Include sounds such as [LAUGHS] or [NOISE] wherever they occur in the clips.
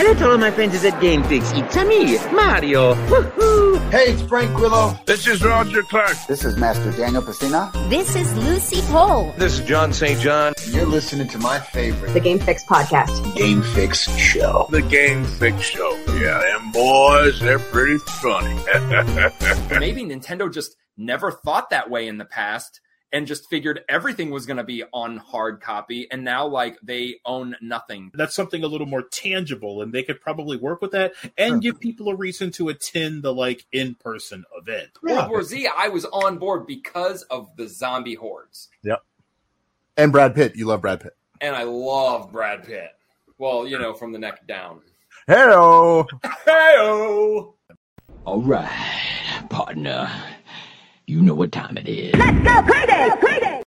Hello to all my friends at Game Fix. It's me, Mario. Woohoo! Hey, it's Frank Grillo. This is Roger Clark. This is Master Daniel Pesina. This is Lucy Pohl. This is John St. John. You're listening to my favorite, the Game Fix podcast. Game Fix Show. The Game Fix Show. Yeah, them boys, they're pretty funny. [LAUGHS] Maybe Nintendo just never thought that way in the past and just figured everything was going to be on hard copy and now like they own nothing. That's something a little more tangible and they could probably work with that and sure. give people a reason to attend the like in-person event. World war z i was on board because of the zombie hordes. Yep. And brad pitt. You love brad pitt. And i love brad pitt. Well you know from the neck down. Hello hello all right partner you know what time it is. Let's go crazy! Crazy!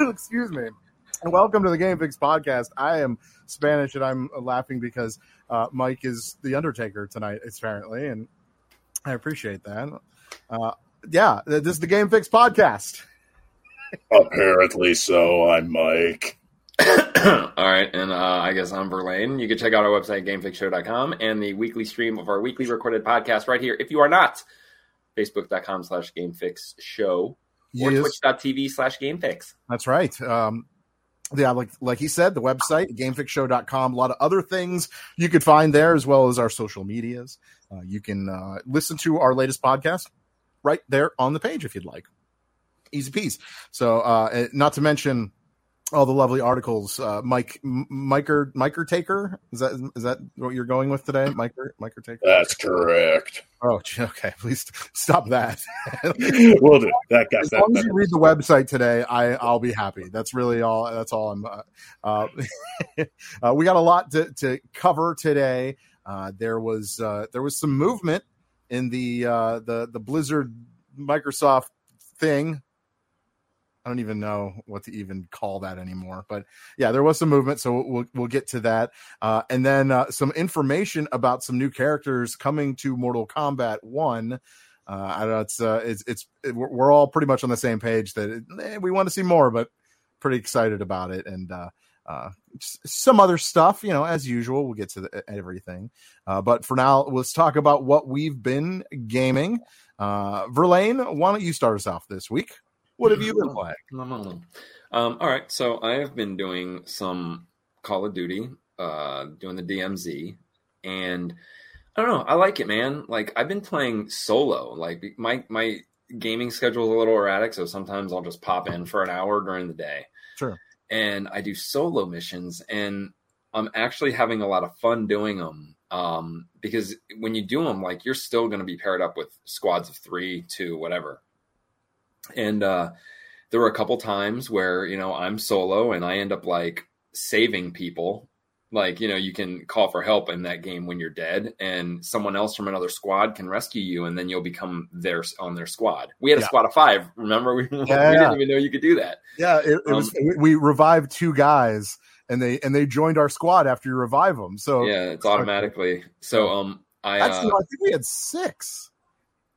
[COUGHS] Excuse me. Welcome to the Game Fix podcast. I am Spanish, and I'm laughing because uh, Mike is the Undertaker tonight, apparently, and I appreciate that. Uh, yeah, this is the Game Fix podcast. Apparently so. I'm Mike. [COUGHS] All right, and uh, I guess I'm Verlaine. You can check out our website, gamefixshow.com, and the weekly stream of our weekly recorded podcast right here. If you are not, facebook.com slash gamefixshow or yes. twitch.tv slash gamefix. That's right. Um, yeah, like like he said, the website, gamefixshow.com, a lot of other things you could find there, as well as our social medias. Uh, you can uh, listen to our latest podcast right there on the page if you'd like. Easy peasy. So, uh, not to mention all the lovely articles. Uh, Mike, Miker, Miker Taker. Is that is that what you're going with today, Miker, Miker Taker? That's correct. Oh, okay. [LAUGHS] Please stop that. [LAUGHS] we'll do that. Got as that. long as you read the website today, I I'll be happy. That's really all. That's all I'm. Uh, uh, [LAUGHS] uh, we got a lot to to cover today. Uh, there was uh, there was some movement in the uh, the the Blizzard Microsoft thing I don't even know what to even call that anymore. But yeah, there was some movement, so we'll we'll get to that, uh, and then uh, some information about some new characters coming to Mortal Kombat One. Uh, I don't know. It's uh, it's it's it, we're all pretty much on the same page that eh, we want to see more, but pretty excited about it, and uh, uh, some other stuff, you know, as usual. We'll get to the, everything, but for now, let's talk about what we've been gaming. Uh, Verlaine, why don't you start us off this week? What have you been playing? Um, all right, so I have been doing some Call of Duty, uh, doing the DMZ, and I don't know. I like it, man. Like I've been playing solo. Like my my gaming schedule is a little erratic, so sometimes I'll just pop in for an hour during the day. Sure. And I do solo missions, and I'm actually having a lot of fun doing them. Um, because when you do them, like you're still going to be paired up with squads of three, two, whatever and uh, there were a couple times where you know I'm solo and I end up like saving people. Like you know, you can call for help in that game when you're dead, and someone else from another squad can rescue you, and then you'll become their on their squad. We had a yeah. squad of five. Remember, [LAUGHS] we, yeah, we yeah. didn't even know you could do that. Yeah, it, it um, was. We revived two guys, and they and they joined our squad after you revive them. So yeah, it's automatically. So um, I actually uh, I think we had six.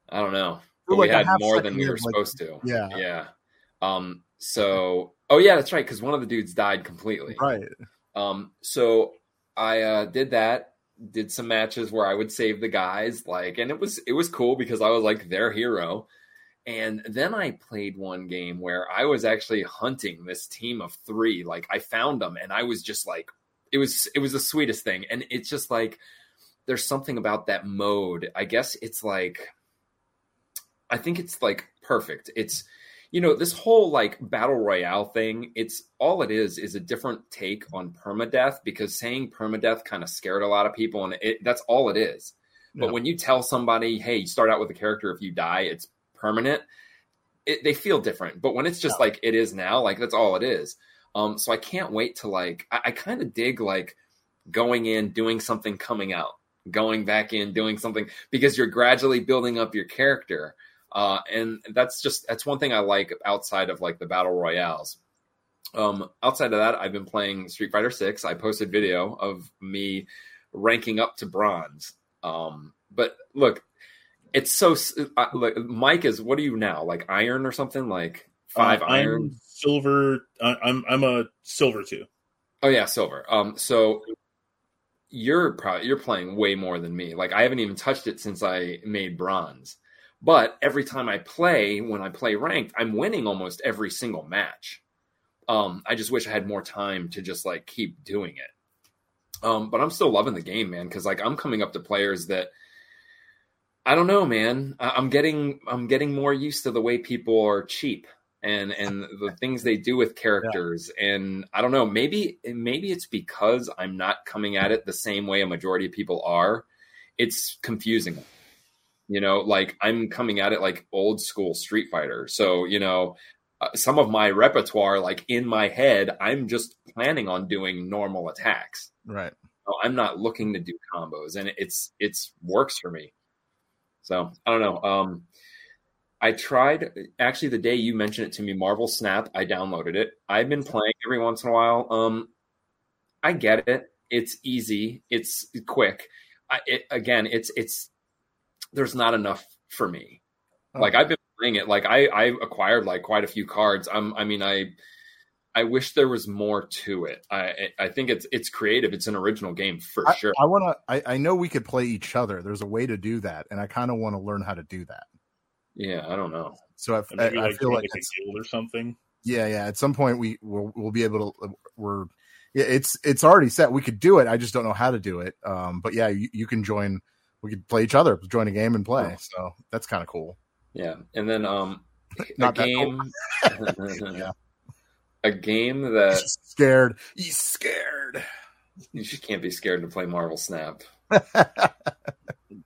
I don't know but like we had more than we were like, supposed to. Yeah, yeah. Um. So, oh yeah, that's right. Because one of the dudes died completely. Right. Um. So I uh, did that. Did some matches where I would save the guys, like, and it was it was cool because I was like their hero. And then I played one game where I was actually hunting this team of three. Like I found them, and I was just like, it was it was the sweetest thing. And it's just like there's something about that mode. I guess it's like I think it's like perfect. It's you know this whole like battle royale thing. It's all it is is a different take on permadeath because saying permadeath kind of scared a lot of people, and it, that's all it is. Yeah. But when you tell somebody, "Hey, you start out with a character. If you die, it's permanent," it, they feel different. But when it's just yeah. like it is now, like that's all it is. Um, so I can't wait to like. I, I kind of dig like going in, doing something, coming out, going back in, doing something because you're gradually building up your character Uh, and that's just that's one thing I like outside of like the battle royales. Um, outside of that, I've been playing Street Fighter Six. I posted video of me ranking up to bronze. Um, but look, it's so. Uh, like, Mike is what are you now? Like iron or something? Like five Uh, iron? I'm silver. I'm I'm a silver too. Oh yeah, silver. Um, so you're probably you're playing way more than me. Like I haven't even touched it since I made bronze. But every time I play, when I play ranked, I'm winning almost every single match. Um, I just wish I had more time to just like keep doing it. Um, but I'm still loving the game, man, because like I'm coming up to players that I don't know, man. I- I'm getting I'm getting more used to the way people are cheap and and the things they do with characters and i don't know maybe maybe it's because i'm not coming at it the same way a majority of people are it's confusing you know like i'm coming at it like old school street fighter so you know uh, some of my repertoire like in my head i'm just planning on doing normal attacks Right. So i'm not looking to do combos and it's it's works for me so i don't know um I tried actually the day you mentioned it to me, Marvel Snap. I downloaded it. I've been playing every once in a while. Um, I get it. It's easy. It's quick. I, it, again, it's it's there's not enough for me. Oh. Like I've been playing it. Like I I acquired like quite a few cards. I'm I mean I I wish there was more to it. I I think it's it's creative. It's an original game for I, sure. I want to. I, I know we could play each other. There's a way to do that, and I kind of want to learn how to do that. yeah, I don't know. So I, Maybe I, I feel like like a it's, guild or something. yeah, yeah. At some point, we will we'll be able to. We're yeah, it's it's already set. We could do it. I just don't know how to do it. Um, but yeah, you, you can join. We could play each other, join a game and play. So that's kind of cool. Yeah, and then um, [LAUGHS] a Not game, [LAUGHS] Yeah. [LAUGHS] a game that He's scared. He's scared. you just can't be scared to play Marvel Snap.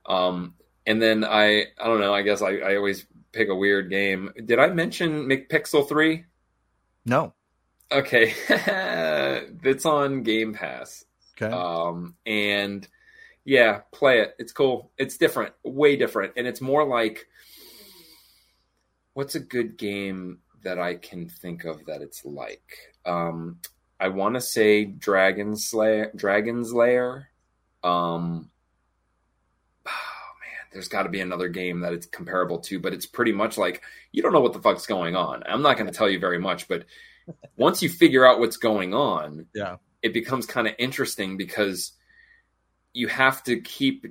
Um, and then I, I don't know. I guess I, I always pick a weird game. Did I mention McPixel Three? no. Okay, it's on Game Pass. Okay. Um, and yeah, play it. It's cool. It's different, way different, and it's more like what's a good game that I can think of that it's like. Um, I want to say Dragon Slayer, Dragon's Lair. Um, oh man, there's got to be another game that it's comparable to, but it's pretty much like you don't know what the fuck's going on. I'm not going to tell you very much, but [LAUGHS] once you figure out what's going on, Yeah. it becomes kind of interesting because you have to keep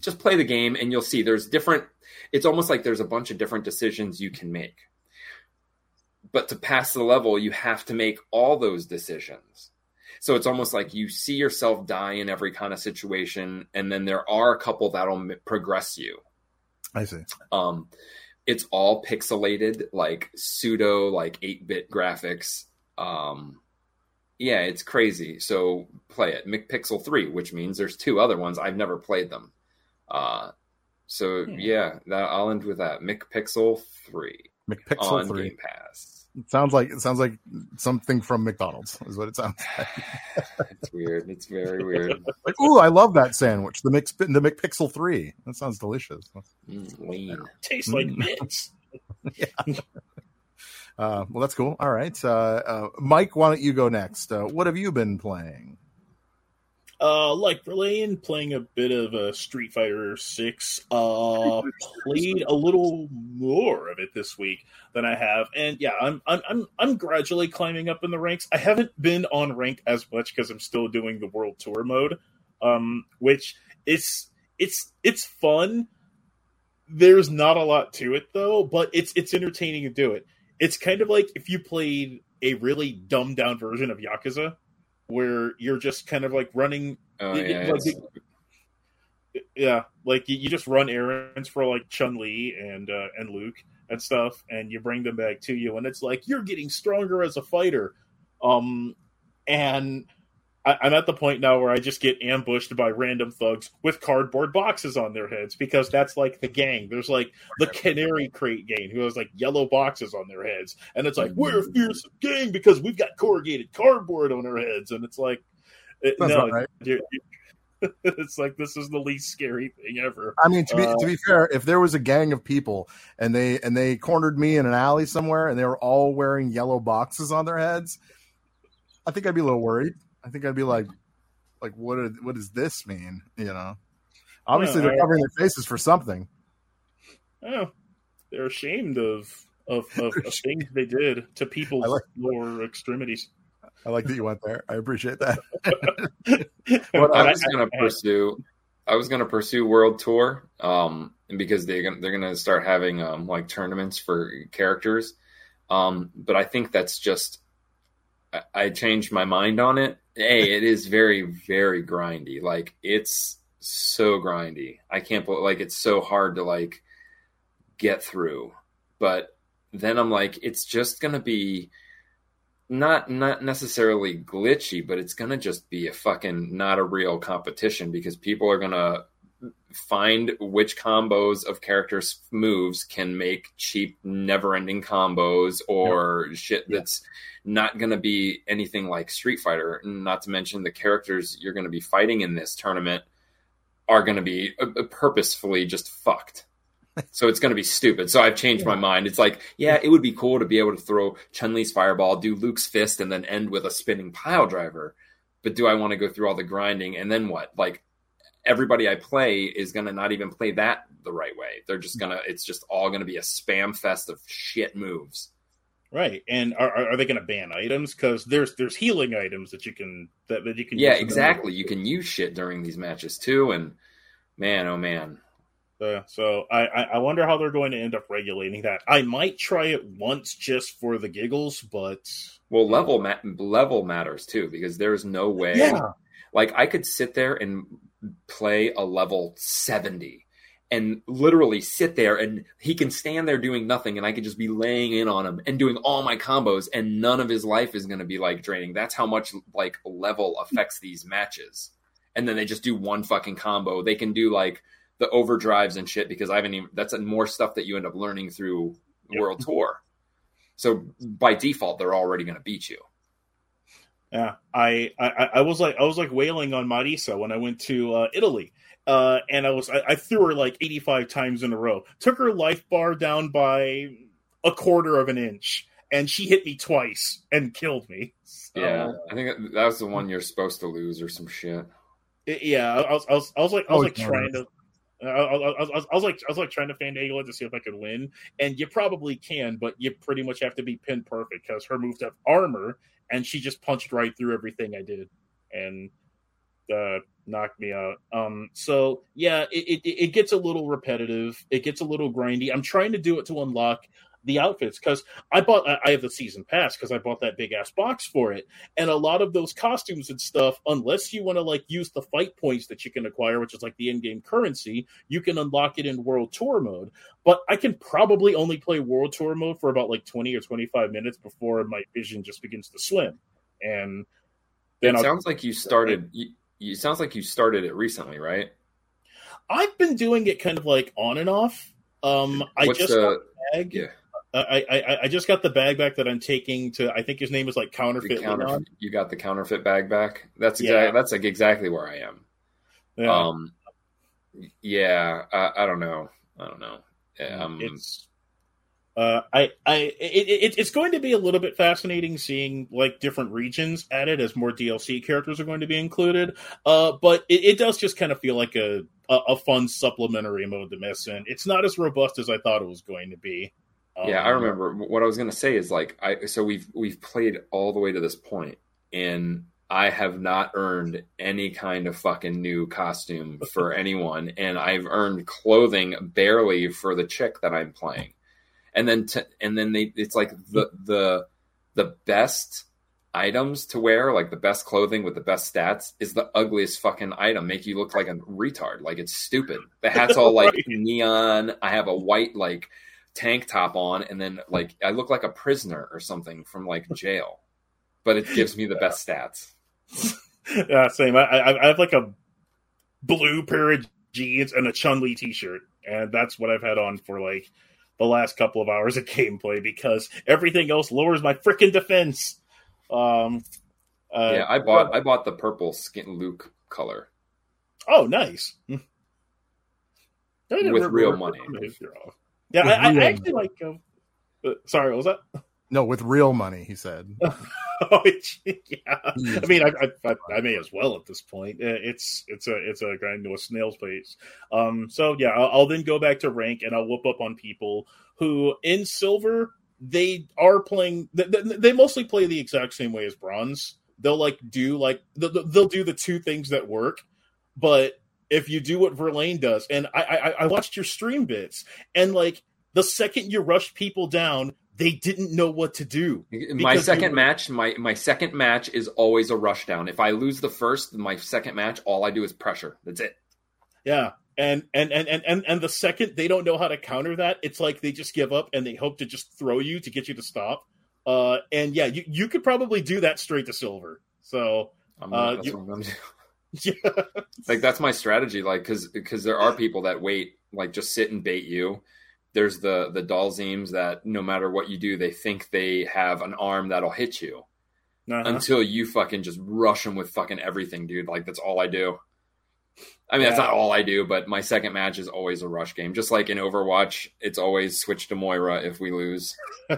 just play the game and you'll see there's different it's almost like there's a bunch of different decisions you can make. But to pass the level you have to make all those decisions. So it's almost like you see yourself die in every kind of situation and then there are a couple that'll m- progress you. I see. um it's all pixelated like pseudo like 8-bit graphics. Um yeah it's crazy so play it mcpixel 3 which means there's two other ones i've never played them uh so Hmm. yeah that i'll end with that mcpixel 3 McPixel on three. game pass It sounds like it sounds like something from McDonald's is what it sounds like. [LAUGHS] it's weird it's very weird [LAUGHS] Like, ooh, I love that sandwich. The Mc the McPixel three. That sounds delicious. Mm, lean Tastes like Mm. mints. [LAUGHS] Uh, well, that's cool. All right, uh, uh, Mike, why don't you go next? Uh, what have you been playing? Like Verlaine, playing a bit of uh, Street Fighter Six. Played a little more of it this week than I have, and yeah, I'm I'm I'm, I'm gradually climbing up in the ranks. I haven't been on ranked as much because I'm still doing the World Tour mode, um, which it's it's it's fun. There's not a lot to it though, but it's it's entertaining to do it. It's kind of like if you played a really dumbed down version of Yakuza, where you're just kind of like running oh It- yeah like yeah, like you, you just run errands for like Chun Li and uh, and Luke and stuff, and you bring them back to you, and it's like you're getting stronger as a fighter. Um, and I, I'm at the point now where I just get ambushed by random thugs with cardboard boxes on their heads because that's like the gang. There's like the Canary Crate gang who has like yellow boxes on their heads, and it's like we're a fearsome gang because we've got corrugated cardboard on our heads, and it's like. it- That's no, right. [LAUGHS] you're, [LAUGHS] it's like this is the least scary thing ever. I mean, to be Uh, to be fair, if there was a gang of people and they and they cornered me in an alley somewhere and they were all wearing yellow boxes on their heads, I think I'd be a little worried. I think I'd be like, like what? Are, what does this mean? You know, obviously Yeah, they're I- covering their faces for something. Oh, they're ashamed of of, [LAUGHS] of, of things they did to people's like- lower extremities. I like that you went there. I appreciate that. [LAUGHS] [LAUGHS] What I I- was going to pursue, I was going to pursue World Tour, um, and because they they're going to start having um like tournaments for characters, um, but I think that's just I, changed my mind on it. A, it is very very grindy. Like it's so grindy. I can't believe like it's so hard to like get through. But then I'm like, it's just to be not not necessarily glitchy, but it's gonna just be a fucking not a real competition because people are gonna find which combos of characters moves can make cheap never-ending combos or shit that's not gonna be anything like Street Fighter. Not to mention the characters you're gonna be fighting in this tournament are gonna be uh, purposefully just fucked. [LAUGHS] So it's going to be stupid. So I've changed my mind. It's like, yeah, it would be cool to be able to throw Chun Li's fireball, do Luke's fist, and then end with a spinning pile driver. But do I want to go through all the grinding and then what? Like everybody I play is going to not even play that the right way. They're just going to. It's just all going to be a spam fest of shit moves. Right, and are, are they going to ban items? Because there's there's healing items that you can that, that you can. Yeah, exactly. You can use shit during these matches too, and man, oh man, Uh, so I, I I wonder how they're going to end up regulating that. I might try it once just for the giggles, but Well, level ma- level matters too because there's no way. Yeah. Like I could sit there and play a level seventy, and literally sit there, and he can stand there doing nothing, and I could just be laying in on him and doing all my combos, and none of his life is going to be like draining. That's how much like level affects these matches. And then they just do one fucking combo. They can do like the overdrives and shit because I haven't even. That's more stuff that you end up learning through Yep. World Tour. So by default, they're already going to beat you. Yeah, I, I I was like I was like wailing on Marisa when I went to uh, Italy, uh, and I was I, I threw her like eighty five times in a row. Took her life bar down by a quarter of an inch, and she hit me twice and killed me. So, Yeah, I think that- that was the one you're supposed to lose or some shit. it- yeah. I was, I was I was like I was Oh, like yeah. trying to. I, I, I, I was, I was like I was like trying to finagle it to see if I could win, and you probably can, but you pretty much have to be pin perfect because her moves have armor, and she just punched right through everything I did, and uh, knocked me out. Um, so yeah, it, it it gets a little repetitive. It gets a little grindy. I'm trying to do it to unlock the outfits because I bought I- I have the season pass because I bought that big ass box for it, and a lot of those costumes and stuff, unless you want to like use the fight points that you can acquire, which is like the in-game currency, you can unlock it in World Tour mode. But I can probably only play World Tour mode for about like 20 or 25 minutes before my vision just begins to swim, and then It I'll, sounds like you started. You, you sounds like you started it recently, right? I've been doing it kind of like on and off. Um, I What's just the- got the bag. yeah. I, I I just got the bag back that I'm taking to. I think his name is like counterfeit. counterfeit, you got the counterfeit bag back. That's Yeah. exactly that's like exactly where I am. Yeah. Um, yeah, I, I don't know. I don't know. Um, it's uh, I I it, it, it's going to be a little bit fascinating seeing like different regions added as more DLC characters are going to be included. Uh, but it, it does just kind of feel like a, a a fun supplementary mode to miss in. It's not as robust as I thought it was going to be. Um, yeah, I remember what I was going to say is like I so we've we've played all the way to this point and I have not earned any kind of fucking new costume [LAUGHS] for anyone and I've earned clothing barely for the chick that I'm playing. And then t- and then they it's like the the the best items to wear, like the best clothing with the best stats, is the ugliest fucking item. Make you look like a retard. Like it's stupid. The hat's all like [LAUGHS] Right. neon. I have a white like tank top on, and then like I look like a prisoner or something from like jail. But it gives me the best [LAUGHS] stats. yeah, same. I, I I have like a blue pair of jeans and a Chun Li t-shirt, and that's what I've had on for like the last couple of hours of [LAUGHS] gameplay because everything else lowers my freaking defense. Um, uh, yeah, I bought I bought the purple skin Luke color. Oh, nice. With real money. Yeah, I, I real actually like. him. uh, sorry, what was that? No, with real money, he said. [LAUGHS] Oh, [LAUGHS] yeah. I mean, I, I, I, I may as well at this point. Uh, It's it's a it's a grind to a snail's pace. Um, so yeah, I'll, I'll then go back to rank and I'll whoop up on people who in silver they are playing. They, they mostly play the exact same way as bronze. They'll like do like they'll, they'll do the two things that work, but if you do what Verlaine does, and I, I I watched your stream bits, and like the second you rush people down, they didn't know what to do. My second you- match, my my second match is always a rush down. If I lose the first, my second match, all I do is pressure. That's it. Yeah. And and, and and and and the second they don't know how to counter that, it's like they just give up and they hope to just throw you to get you to stop. Uh and yeah, you, you could probably do that straight to silver. So I'm, Uh, you- [LAUGHS] what I'm gonna do. yeah. Like that's my strategy. Like because because there are people that wait, like just sit and bait you. There's the the Dhalsims that no matter what you do, they think they have an arm that'll hit you Uh-huh. until you fucking just rush them with fucking everything, dude. Like that's all I do. I mean, that's not all I do, but my second match is always a rush game. Just like in Overwatch, it's always switch to Moira if we lose. [LAUGHS]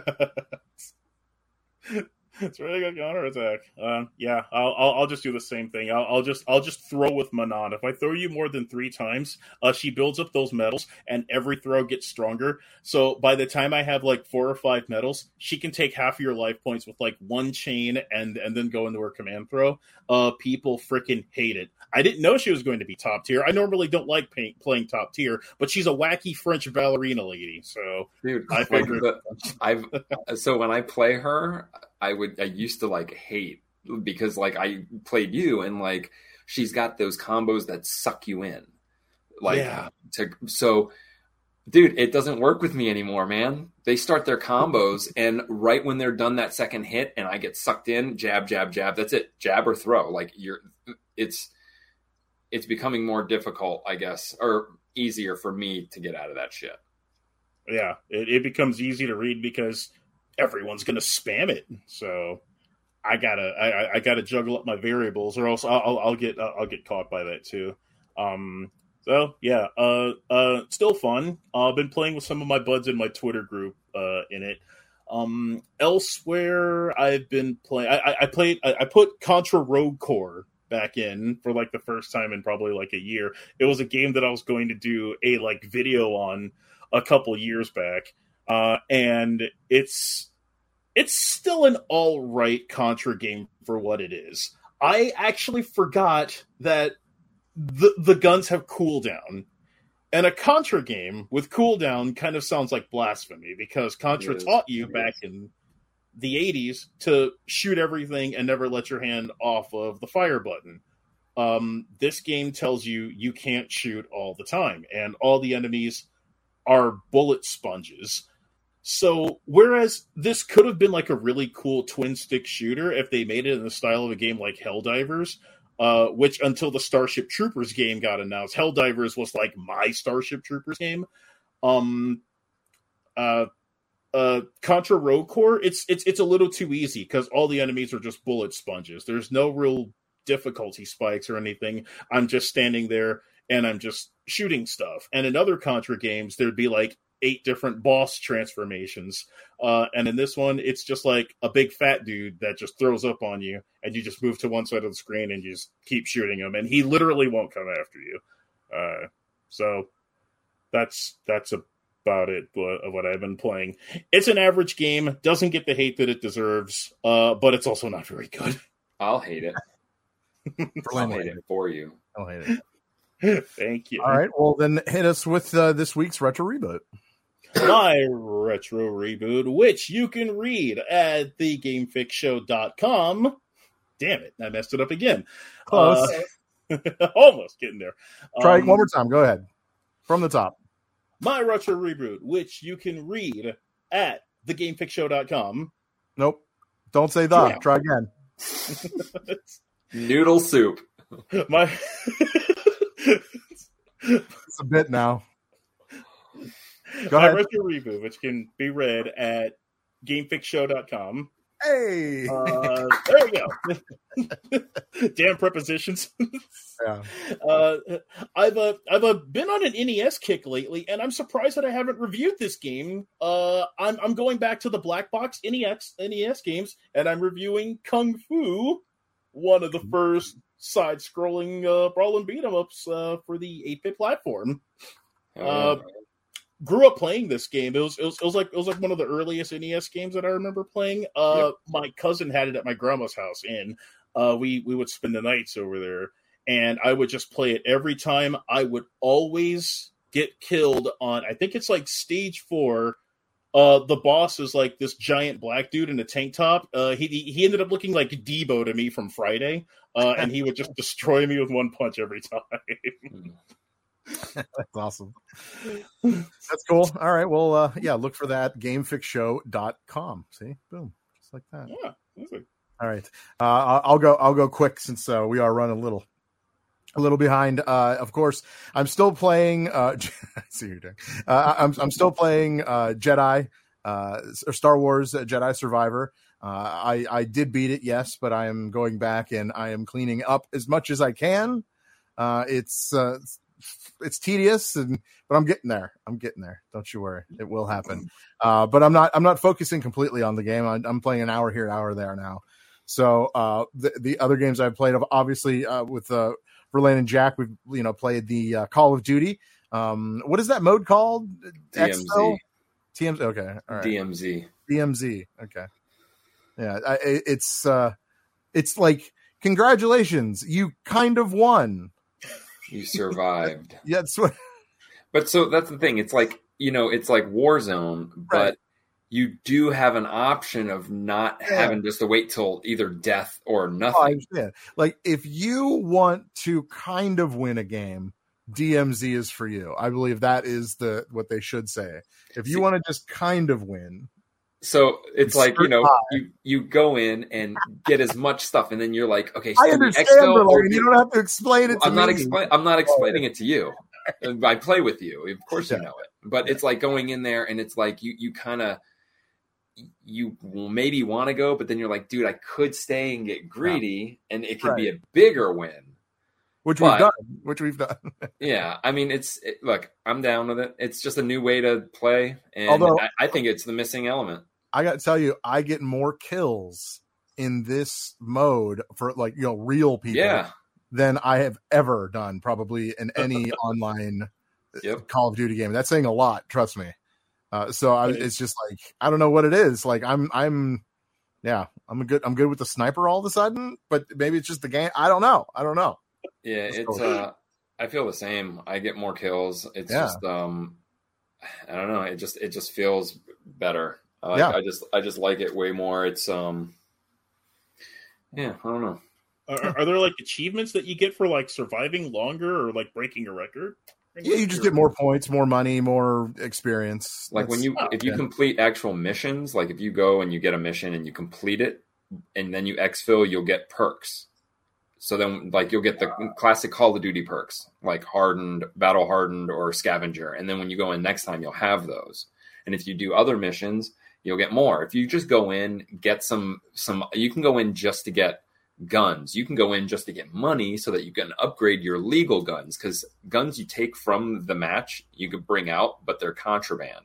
it's really good counter attack. Uh, yeah, I'll, I'll I'll just do the same thing. I'll, I'll just I'll just throw with Manon. If I throw you more than three times, uh, she builds up those medals, and every throw gets stronger. So by the time I have like four or five medals, she can take half of your life points with like one chain, and and then go into her command throw. Uh, people freaking hate it. I didn't know she was going to be top tier. I normally don't like pay, playing top tier, but she's a wacky French ballerina lady. So dude. I [LAUGHS] figured- I've so when I play her, I would I used to like hate because like I played you and like she's got those combos that suck you in, like Yeah. to so. Dude, it doesn't work with me anymore, man. They start their combos, [LAUGHS] and right when they're done that second hit, and I get sucked in, jab, jab, jab. That's it, jab or throw. Like you're, it's, it's becoming more difficult, I guess, or easier for me to get out of that shit. yeah, it, it becomes easy to read because everyone's going to spam it. So I gotta I, I- gotta juggle up my variables, or else I'll, I'll, I'll get I'll get caught by that too. Um, so yeah, uh, uh, still fun. Uh, I've been playing with some of my buds in my Twitter group uh, in it. Um, elsewhere, I've been playing. I, I, I played. I, I put Contra Rogue Corps back in for like the first time in probably like a year. It was a game that I was going to do a like video on a couple years back, uh, and it's it's still an all right Contra game for what it is. I actually forgot that the the guns have cooldown. And a Contra game with cooldown kind of sounds like blasphemy because Contra is. taught you back in the 80s to shoot everything and never let your hand off of the fire button. Um, this game tells you you can't shoot all the time, and all the enemies are bullet sponges. So, whereas this could have been like a really cool twin stick shooter if they made it in the style of a game like Helldivers, uh, which until the Starship Troopers game got announced, Helldivers was like my Starship Troopers game. Um, uh, uh, Contra Rogue Corps, it's it's it's a little too easy because all the enemies are just bullet sponges. There's no real difficulty spikes or anything. I'm just standing there and I'm just shooting stuff. And in other Contra games, there'd be like eight different boss transformations. Uh, and in this one, it's just like a big fat dude that just throws up on you, and you just move to one side of the screen and you just keep shooting him, and he literally won't come after you. Uh, so that's that's about it of what I've been playing. It's an average game, doesn't get the hate that it deserves, uh, but it's also not very good. [LAUGHS] I'll hate it. [LAUGHS] I'll hate it for you. I'll hate it. [LAUGHS] Thank you. All right. Well, then hit us with uh, this week's retro reboot. My retro reboot, which you can read at thegamefixshow.com. Damn it, I messed it up again. Close. Uh, [LAUGHS] almost getting there. Try it Um, one more time. Go ahead. From the top. My retro reboot, which you can read at thegamefixshow.com. Nope. Don't say that. Yeah. Try again. [LAUGHS] Noodle soup. my It's a bit now. [LAUGHS] Go my ahead. retro reboot, which can be read at gamefixshow.com. Hey. Uh, there we go. [LAUGHS] Damn prepositions. yeah. Uh, I've uh, I've uh, been on an NES kick lately, and I'm surprised that I haven't reviewed this game. Uh, I'm I'm going back to the black box NES NES games, and I'm reviewing Kung Fu, one of the first side-scrolling uh, brawl and beat 'em ups uh, for the 8-bit platform. Uh, grew up playing this game. It was, it was it was like it was like one of the earliest NES games that I remember playing. Uh, My cousin had it at my grandma's house, and uh, we we would spend the nights over there. And I would just play it every time. I would always get killed on. I think it's like stage four. Uh, the boss is like this giant black dude in a tank top. Uh, he he ended up looking like Debo to me from Friday, uh, and he would just [LAUGHS] destroy me with one punch every time. [LAUGHS] That's awesome. That's cool. All right. Well, uh, yeah, look for that gamefixshow.com. See? Boom. Just like that. yeah, that's a- All right. Uh, I'll I'll go I'll go quick since uh, we are running a little a little behind. Uh, of course, I'm still playing uh [LAUGHS] I see what you're doing. Uh, I'm I'm still playing uh Jedi uh or Star Wars uh, Jedi Survivor. Uh, I I did beat it, yes, but I am going back and I am cleaning up as much as I can. Uh, it's uh, it's tedious and but I'm getting there. I'm getting there. Don't you worry. It will happen. Uh, but I'm not I'm not focusing completely on the game. I'm, I'm playing an hour here, an hour there now. So uh, the the other games I've played, obviously uh, with uh, Verlaine and Jack, we've you know played the uh, Call of Duty. Um, what is that mode called? DMZ. Exfil? TMZ. Okay, all right. DMZ. DMZ. Okay. Yeah, I, it's uh, it's like congratulations, you kind of won. You survived. Yeah, that's what. But so that's the thing. It's like you know, it's like Warzone, but you do have an option of not Yeah. having just to wait till either death or Oh, nothing. understand. Like if you want to kind of win a game, DMZ is for you. I believe that is the what they should say. If you want to just kind of win, So it's like you know, you you go in and get as much stuff, and then you're like, okay, I understand, You don't have to explain it. To I'm not me. explaining. I'm not oh, explaining it to you. I play with you, of course you know it. But it's like going in there, and it's like you you kind of you maybe want to go, but then you're like, dude, I could stay and get greedy, and it could be a bigger win. which but- we've done. Which we've done. [LAUGHS] Yeah, I mean, it's it, look, I'm down with it. It's just a new way to play, and Although- I, I think it's the missing element. I got to tell you, I get more kills in this mode for like you know real people Yeah, than I have ever done, probably in [LAUGHS] any online Yep. Call of Duty game. That's saying a lot, trust me. Uh, so I, it's just like I don't know what it is. Like I'm, I'm, yeah, I'm good. I'm good with the sniper all of a sudden, but maybe it's just the game. I don't know. I don't know. yeah. Let's It's uh, I feel the same. I get more kills. It's Yeah. just um, I don't know. It just it just feels better. I Yeah. I just I just like it way more. It's um, yeah. I don't know. Are, are there like achievements that you get for like surviving longer or like breaking a record? Yeah, you just get more points, more money, more experience. Like when you oh, if you yeah. complete actual missions, like if you go and you get a mission and you complete it, and then you exfil, you'll get perks. So then, like you'll get the classic Call of Duty perks, like hardened, battle hardened, or scavenger. And then when you go in next time, you'll have those. And if you do other missions, you'll get more. If you just go in, get some some, you can go in just to get guns. You can go in just to get money so that you can upgrade your legal guns because guns you take from the match you could bring out, but they're contraband.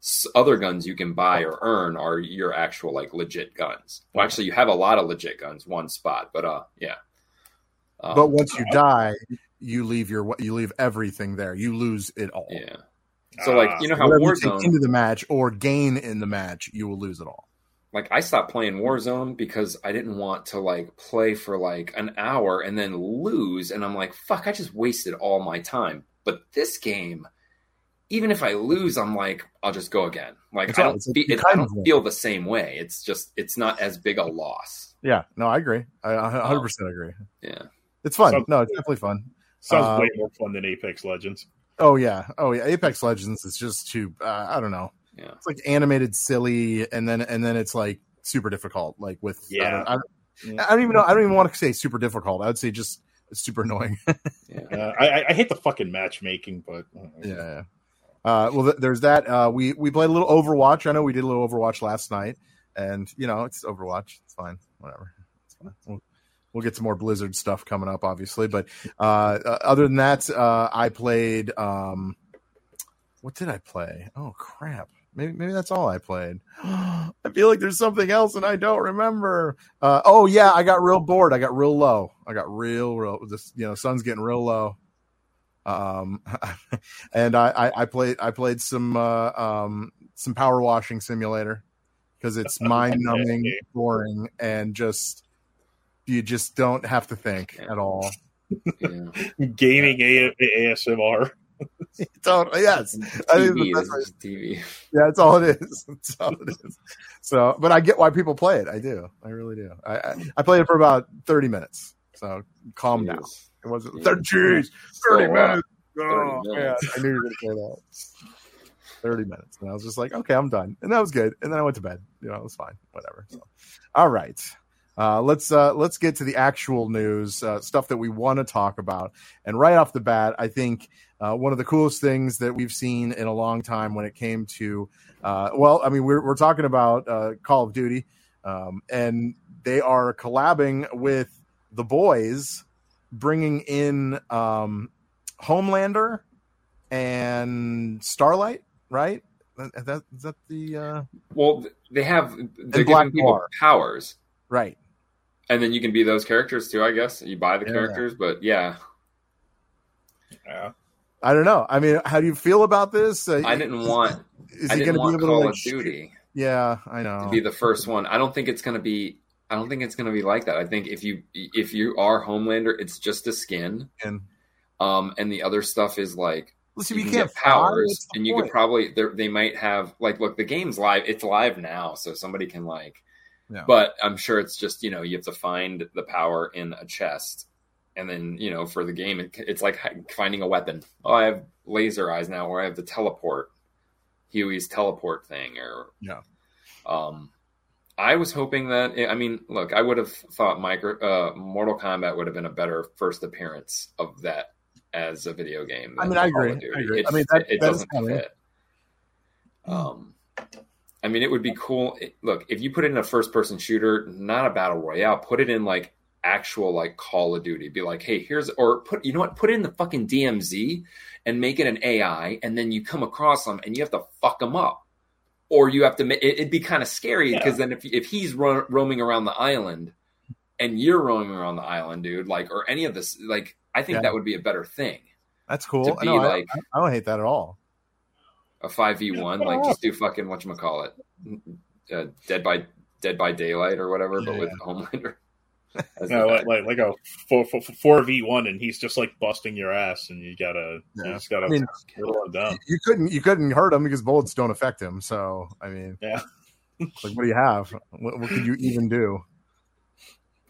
S- Other guns you can buy or earn are your actual like legit guns. Well, actually, you have a lot of legit guns, one spot, but uh, yeah. Um, but once you die, you leave your you leave everything there. You lose it all. yeah. So like Ah, you know how Whatever you take Warzone into the match or gain in the match, you will lose it all. like I stopped playing Warzone because I didn't want to like play for like an hour and then lose and I'm like fuck I just wasted all my time. But this game even if I lose I'm like I'll just go again. Like That's I don't, It's like fe- it, I don't feel the same way. It's just it's not as big a loss. Yeah, no, I agree. I 100 percent agree. Yeah. It's fun. Sounds- no, it's definitely fun. Sounds Uh, way more fun than Apex Legends. Oh yeah, oh yeah. Apex Legends is just too. Uh, I don't know. Yeah. It's like animated, silly, and then and then it's like super difficult. Like with I Yeah. don't, I, don't, I don't even know. I don't even want to say super difficult. I would say just super annoying. [LAUGHS] Yeah. Uh, I, I- I hate the fucking matchmaking, but yeah. yeah. Uh, well, th- there's that. Uh, we we played a little Overwatch. I know we did a little Overwatch last night. and you know it's Overwatch. It's fine, whatever. It's fine. We'll, we'll get some more Blizzard stuff coming up, obviously. But uh, uh, other than that, uh, I played. Um, what did I play? Oh crap! Maybe maybe that's all I played. [GASPS] I feel like there's something else and I don't remember. Uh, oh yeah, I got real bored. I got real low. I got real real. This you know, sun's getting real low. Um, [LAUGHS] and I, I I played I played some uh, um some power washing simulator because it's [LAUGHS] mind numbing, boring, and just you just don't have to think at all. Yeah. [LAUGHS] Gaming A- ASMR. [LAUGHS] totally, yes. I think TV, that's this right. TV. Yeah, that's all it is. [LAUGHS] That's all it is. So, but I get why people play it. I do. I really do. I I, I played it for about thirty minutes. So calm down. It wasn't Yeah. thirty. Jeez, thirty So, uh, minutes. Oh 30 man, minutes. I knew you were going to say that. Thirty minutes, and I was just like, okay, I'm done, and that was good. And then I went to bed. You know, it was fine. Whatever. So, all right. Uh, let's uh, let's get to the actual news uh, stuff that we want to talk about. And right off the bat, I think uh, one of the coolest things that we've seen in a long time when it came to, uh, well, I mean, we're we're talking about uh, Call of Duty, um, and they are collabing with the boys, bringing in um, Homelander and Starlight. Right? That, that, is that the uh, Well, they have they're Black giving people powers, right? And then you can be those characters too. I guess you buy the Yeah. characters, but yeah, Yeah. I don't know. I mean, how do you feel about this? Uh, I didn't want Is I he didn't going to be want able Call to like? of Duty Yeah, I know. to be the first one. I don't think it's going to be. I don't think it's going to be like that. I think if you if you are Homelander, it's just a skin, And um, and the other stuff is like listen, you you, can can't get powers, and you point? could probably they might have like look the game's live. It's live now, so somebody can like. Yeah. But I'm sure it's just you know you have to find the power in a chest, and then you know for the game it, it's like finding a weapon. Oh, I have laser eyes now, or I have the teleport, Huey's teleport thing, or Yeah. Um, I was hoping that I mean, look, I would have thought micro uh, Mortal Kombat would have been a better first appearance of that as a video game. I mean, I agree. I agree. It, I mean, that- it that doesn't fit. Um, I mean, it would be cool. look, if you put it in a first-person shooter, not a battle royale, put it in like actual like Call of Duty. Be like, hey, here's or put you know what? Put it in the fucking DMZ and make it an AI, and then you come across them and you have to fuck them up, or you have to. It, it'd be kind of scary because then if if he's ro- roaming around the island and you're roaming around the island, dude, like or any of this, like I think Yeah. that would be a better thing. That's cool. to be know, like- I, I don't hate that at all. A five v one, like just do fucking what you call it, uh, Dead by Dead by Daylight or whatever, but with Homelander. [LAUGHS] No, like like like a four four v one, and he's just like busting your ass, and you gotta you just gotta I mean, whittle him down. You couldn't you couldn't hurt him because bullets don't affect him. So I mean, Yeah. like what do you have? What, what could you [LAUGHS] even do?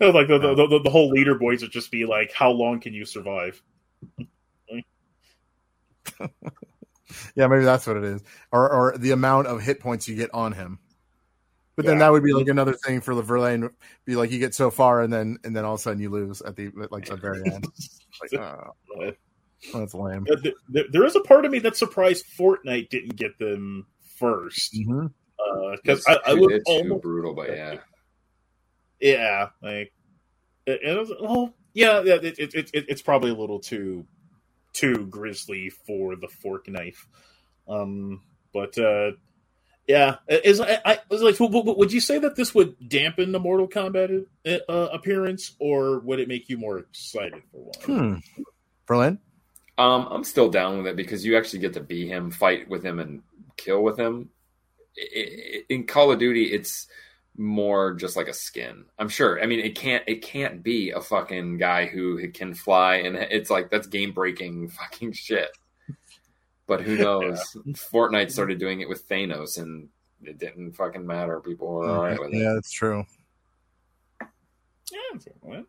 No, like the, the, the the whole leaderboards would just be like, how long can you survive? [LAUGHS] Yeah, maybe that's what it is, or or the amount of hit points you get on him. But then that would be like another thing for the Verlaine. Be like you get so far, and then and then all of a sudden you lose at the like the very end. [LAUGHS] Like, oh, Uh, that's lame. th- th- there is a part of me that's surprised Fortnite didn't get them first because I, I too- would it's too almost brutal, but yeah, yeah like it, it was, oh yeah yeah it, it, it, it- it's probably a little too too grisly for the fork knife um but uh yeah is I, I was like w- w- would you say that this would dampen the Mortal Kombat uh, appearance or would it make you more excited for one Hmm. Berlin. um, I'm still down with it because you actually get to be him, fight with him, and kill with him. I- I- In Call of Duty, it's more just like a skin. I'm sure. I mean, it can't it can't be a fucking guy who can fly, and it's like that's game breaking [LAUGHS] fucking shit. But who knows? Fortnite started doing it with Thanos, and it didn't fucking matter. People were all right with it. Yeah, that's true. yeah well,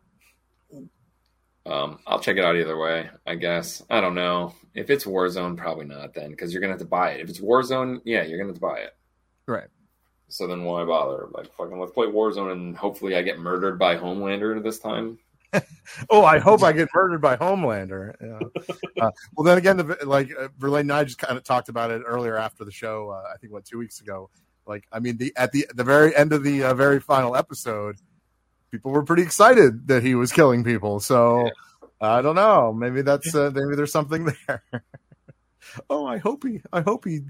Um, I'll check it out either way. I guess I don't know if it's Warzone, probably not then because you're gonna have to buy it. If it's Warzone, yeah, you're gonna have to buy it. Right. So then why bother? Like fucking let's play Warzone and hopefully I get murdered by Homelander this time. [LAUGHS] Oh, I hope I get murdered by Homelander. Yeah. [LAUGHS] Uh, well, then again, the, like uh, Verlaine and I just kind of talked about it earlier after the show. Uh, I think what two weeks ago. Like, I mean, the at the the very end of the uh, very final episode, people were pretty excited that he was killing people. So I don't know. Maybe that's uh, maybe there's something [LAUGHS] there. oh, I hope he. I hope he.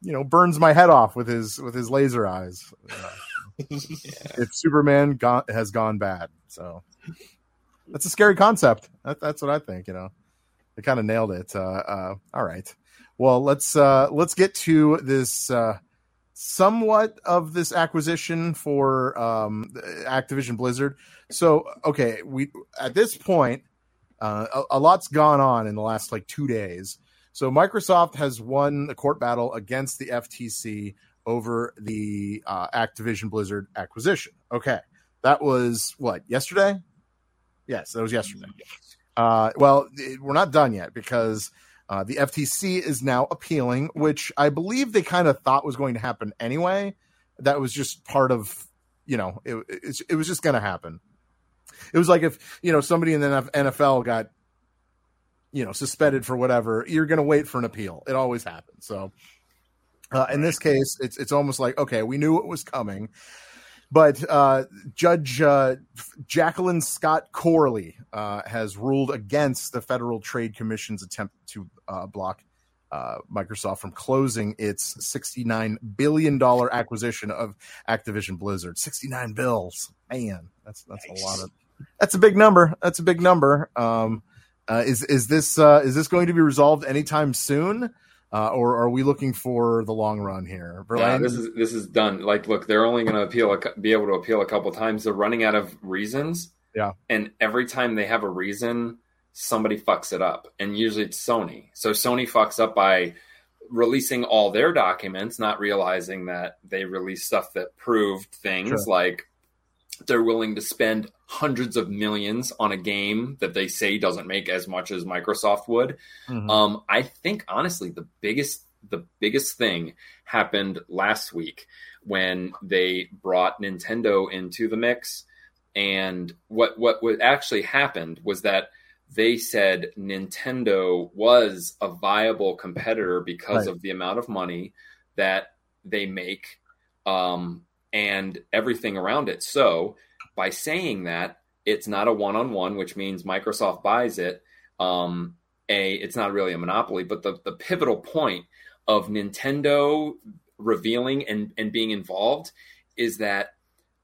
You know, burns my head off with his with his laser eyes. Uh, if Superman gone, has gone bad, so that's a scary concept. That, that's what I think. You know, they kind of nailed it. Uh, uh, all right. Well, let's uh, let's get to this uh, somewhat of this acquisition for um, Activision Blizzard. So, okay, we at this point, uh, a, a lot's gone on in the last like two days. So, Microsoft has won the court battle against the FTC over the uh, Activision Blizzard acquisition. Okay, that was what yesterday. Yes, that was yesterday. Uh, well, it, we're not done yet because uh, the FTC is now appealing, which I believe they kind of thought was going to happen anyway. That was just part of, you know, it, it, it was just going to happen. It was like if, you know, somebody in the NFL got, you know, suspended for whatever, you're going to wait for an appeal. It always happens. So uh, in this case, it's, it's almost like, okay, we knew it was coming. But uh, Judge uh, Jacqueline Scott Corley uh, has ruled against the Federal Trade Commission's attempt to uh, block uh, Microsoft from closing its $69 billion acquisition of Activision Blizzard. 69 bills. Man, that's that's nice. a lot of that's a big number. That's a big number. Um, uh, is is this is this going to be resolved anytime soon? Uh, or are we looking for the long run here? Yeah, this is this is done. Like, look, they're only going to appeal, a, be able to appeal a couple times. They're running out of reasons. Yeah, and every time they have a reason, somebody fucks it up, and usually it's Sony. So Sony fucks up by releasing all their documents, not realizing that they released stuff that proved things sure. like they're willing to spend hundreds of millions on a game that they say doesn't make as much as Microsoft would. Mm-hmm. Um, I think honestly, the biggest the biggest thing happened last week when they brought Nintendo into the mix. And what what what actually happened was that they said Nintendo was a viable competitor because right. of the amount of money that they make um, and everything around it. So by saying that, it's not a one-on-one, which means Microsoft buys it. Um, a, it's not really a monopoly, but the the pivotal point of Nintendo revealing and and being involved is that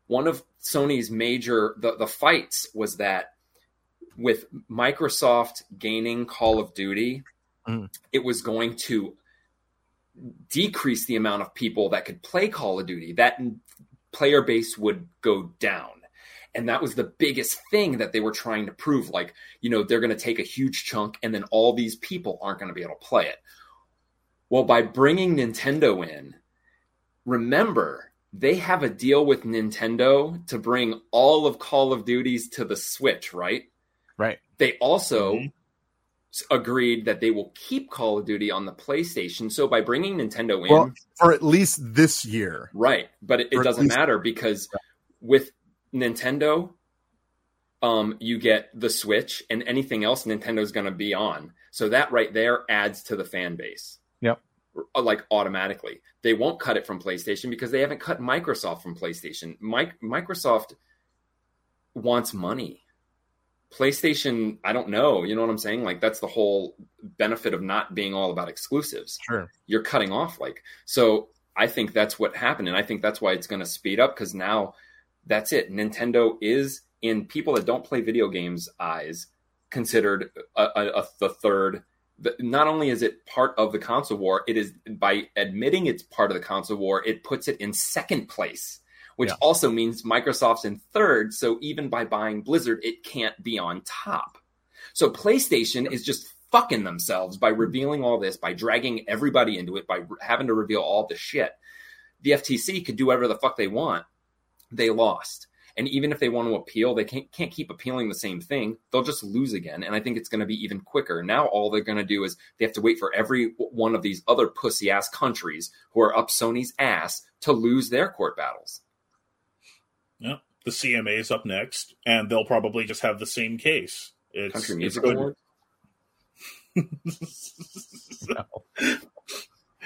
one of Sony's major the, the fights was that with Microsoft gaining Call of Duty, mm. it was going to decrease the amount of people that could play Call of Duty. That player base would go down. And that was the biggest thing that they were trying to prove. Like, you know, they're going to take a huge chunk and then all these people aren't going to be able to play it. Well, by bringing Nintendo in, remember, they have a deal with Nintendo to bring all of Call of Duties to the Switch, right? Right. They also mm-hmm. agreed that they will keep Call of Duty on the PlayStation. So by bringing Nintendo in well, for at least this year, right? But it, it doesn't least, matter because with Nintendo, um, you get the Switch, and anything else Nintendo's going to be on. So that right there adds to the fan base. Yep. Uh, like automatically, they won't cut it from PlayStation because they haven't cut Microsoft from PlayStation. Mike, Microsoft wants money. PlayStation, I don't know. You know what I'm saying? Like that's the whole benefit of not being all about exclusives. Sure. You're cutting off like so. I think that's what happened, and I think that's why it's going to speed up because now that's it. Nintendo is in people that don't play video games' eyes considered a, a, a, the third. Not only is it part of the console war, it is by admitting it's part of the console war, it puts it in second place, which yeah. also means Microsoft's in third. So even by buying Blizzard, it can't be on top. So PlayStation is just fucking themselves by mm-hmm. revealing all this, by dragging everybody into it, by having to reveal all the shit. The FTC could do whatever the fuck they want they lost. And even if they want to appeal, they can't, can't keep appealing the same thing. They'll just lose again. And I think it's going to be even quicker. Now, all they're going to do is they have to wait for every one of these other pussy ass countries who are up Sony's ass to lose their court battles. Yeah. The CMA is up next, and they'll probably just have the same case. It's, Country Music Award? [LAUGHS]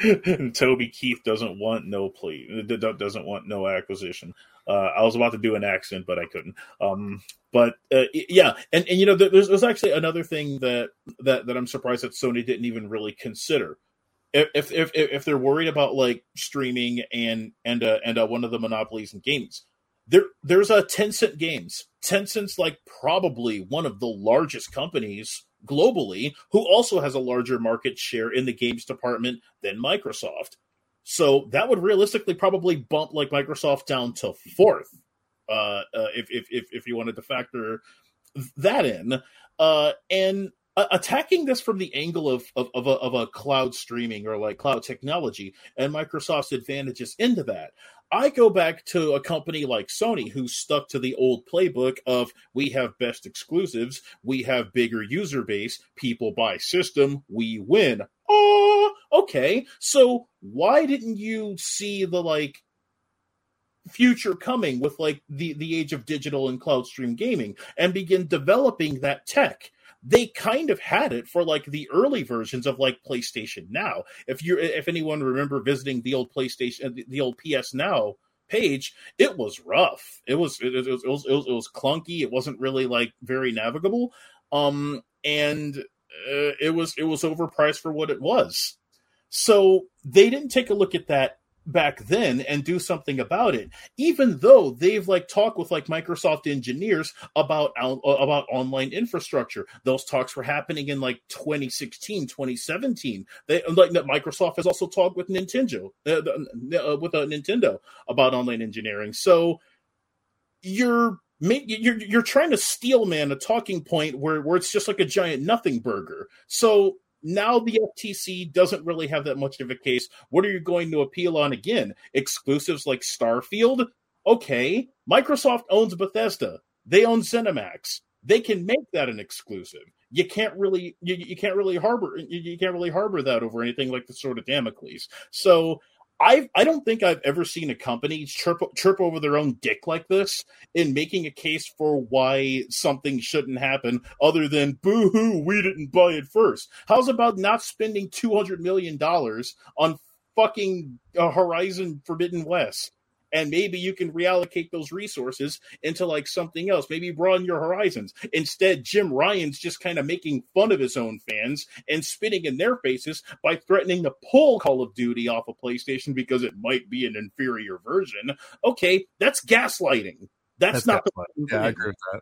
and [LAUGHS] Toby Keith doesn't want no plea, doesn't want no acquisition. Uh, I was about to do an accent, but I couldn't. Um, but uh, yeah, and, and you know, there's, there's actually another thing that, that that I'm surprised that Sony didn't even really consider. If if if, they're worried about like streaming and and uh, and uh, one of the monopolies in games, there there's a Tencent Games. Tencent's like probably one of the largest companies globally who also has a larger market share in the games department than Microsoft. So that would realistically probably bump like Microsoft down to fourth, uh, uh, if, if if if you wanted to factor that in. Uh, and attacking this from the angle of of of a, of a cloud streaming or like cloud technology and Microsoft's advantages into that. I go back to a company like Sony who stuck to the old playbook of we have best exclusives, we have bigger user base, people buy system, we win. Oh, okay. So why didn't you see the like future coming with like the the age of digital and cloud stream gaming and begin developing that tech? They kind of had it for like the early versions of like PlayStation Now. If you if anyone remember visiting the old PlayStation the old PS Now page, it was rough. It was it, it, was, it was it was it was clunky. It wasn't really like very navigable. Um and uh, it was it was overpriced for what it was. So they didn't take a look at that back then and do something about it. Even though they've like talked with like microsoft engineers about uh, about online infrastructure. Those talks were happening in like 2016 2017 they like that microsoft has also talked with nintendo uh, uh, with uh, nintendo about online engineering. So you're you're you're trying to steel man a talking point where where it's just like a giant nothing burger. So now the FTC doesn't really have that much of a case. What are you going to appeal on again? Exclusives like Starfield? Okay, Microsoft owns Bethesda. They own ZeniMax. They can make that an exclusive. You can't really you, you can't really harbor you, you can't really harbor that over anything like the sword of Damocles. So I I don't think I've ever seen a company chirp chirp over their own dick like this in making a case for why something shouldn't happen, other than boo hoo, we didn't buy it first. How's about not spending two hundred million dollars on fucking uh, Horizon Forbidden West? And maybe you can reallocate those resources into like something else. Maybe broaden your horizons. Instead jim ryan's just kind of making fun of his own fans and spitting in their faces by threatening to pull call of duty off of playstation because it might be an inferior version. Okay that's gaslighting. That's, that's not the yeah i agree with that.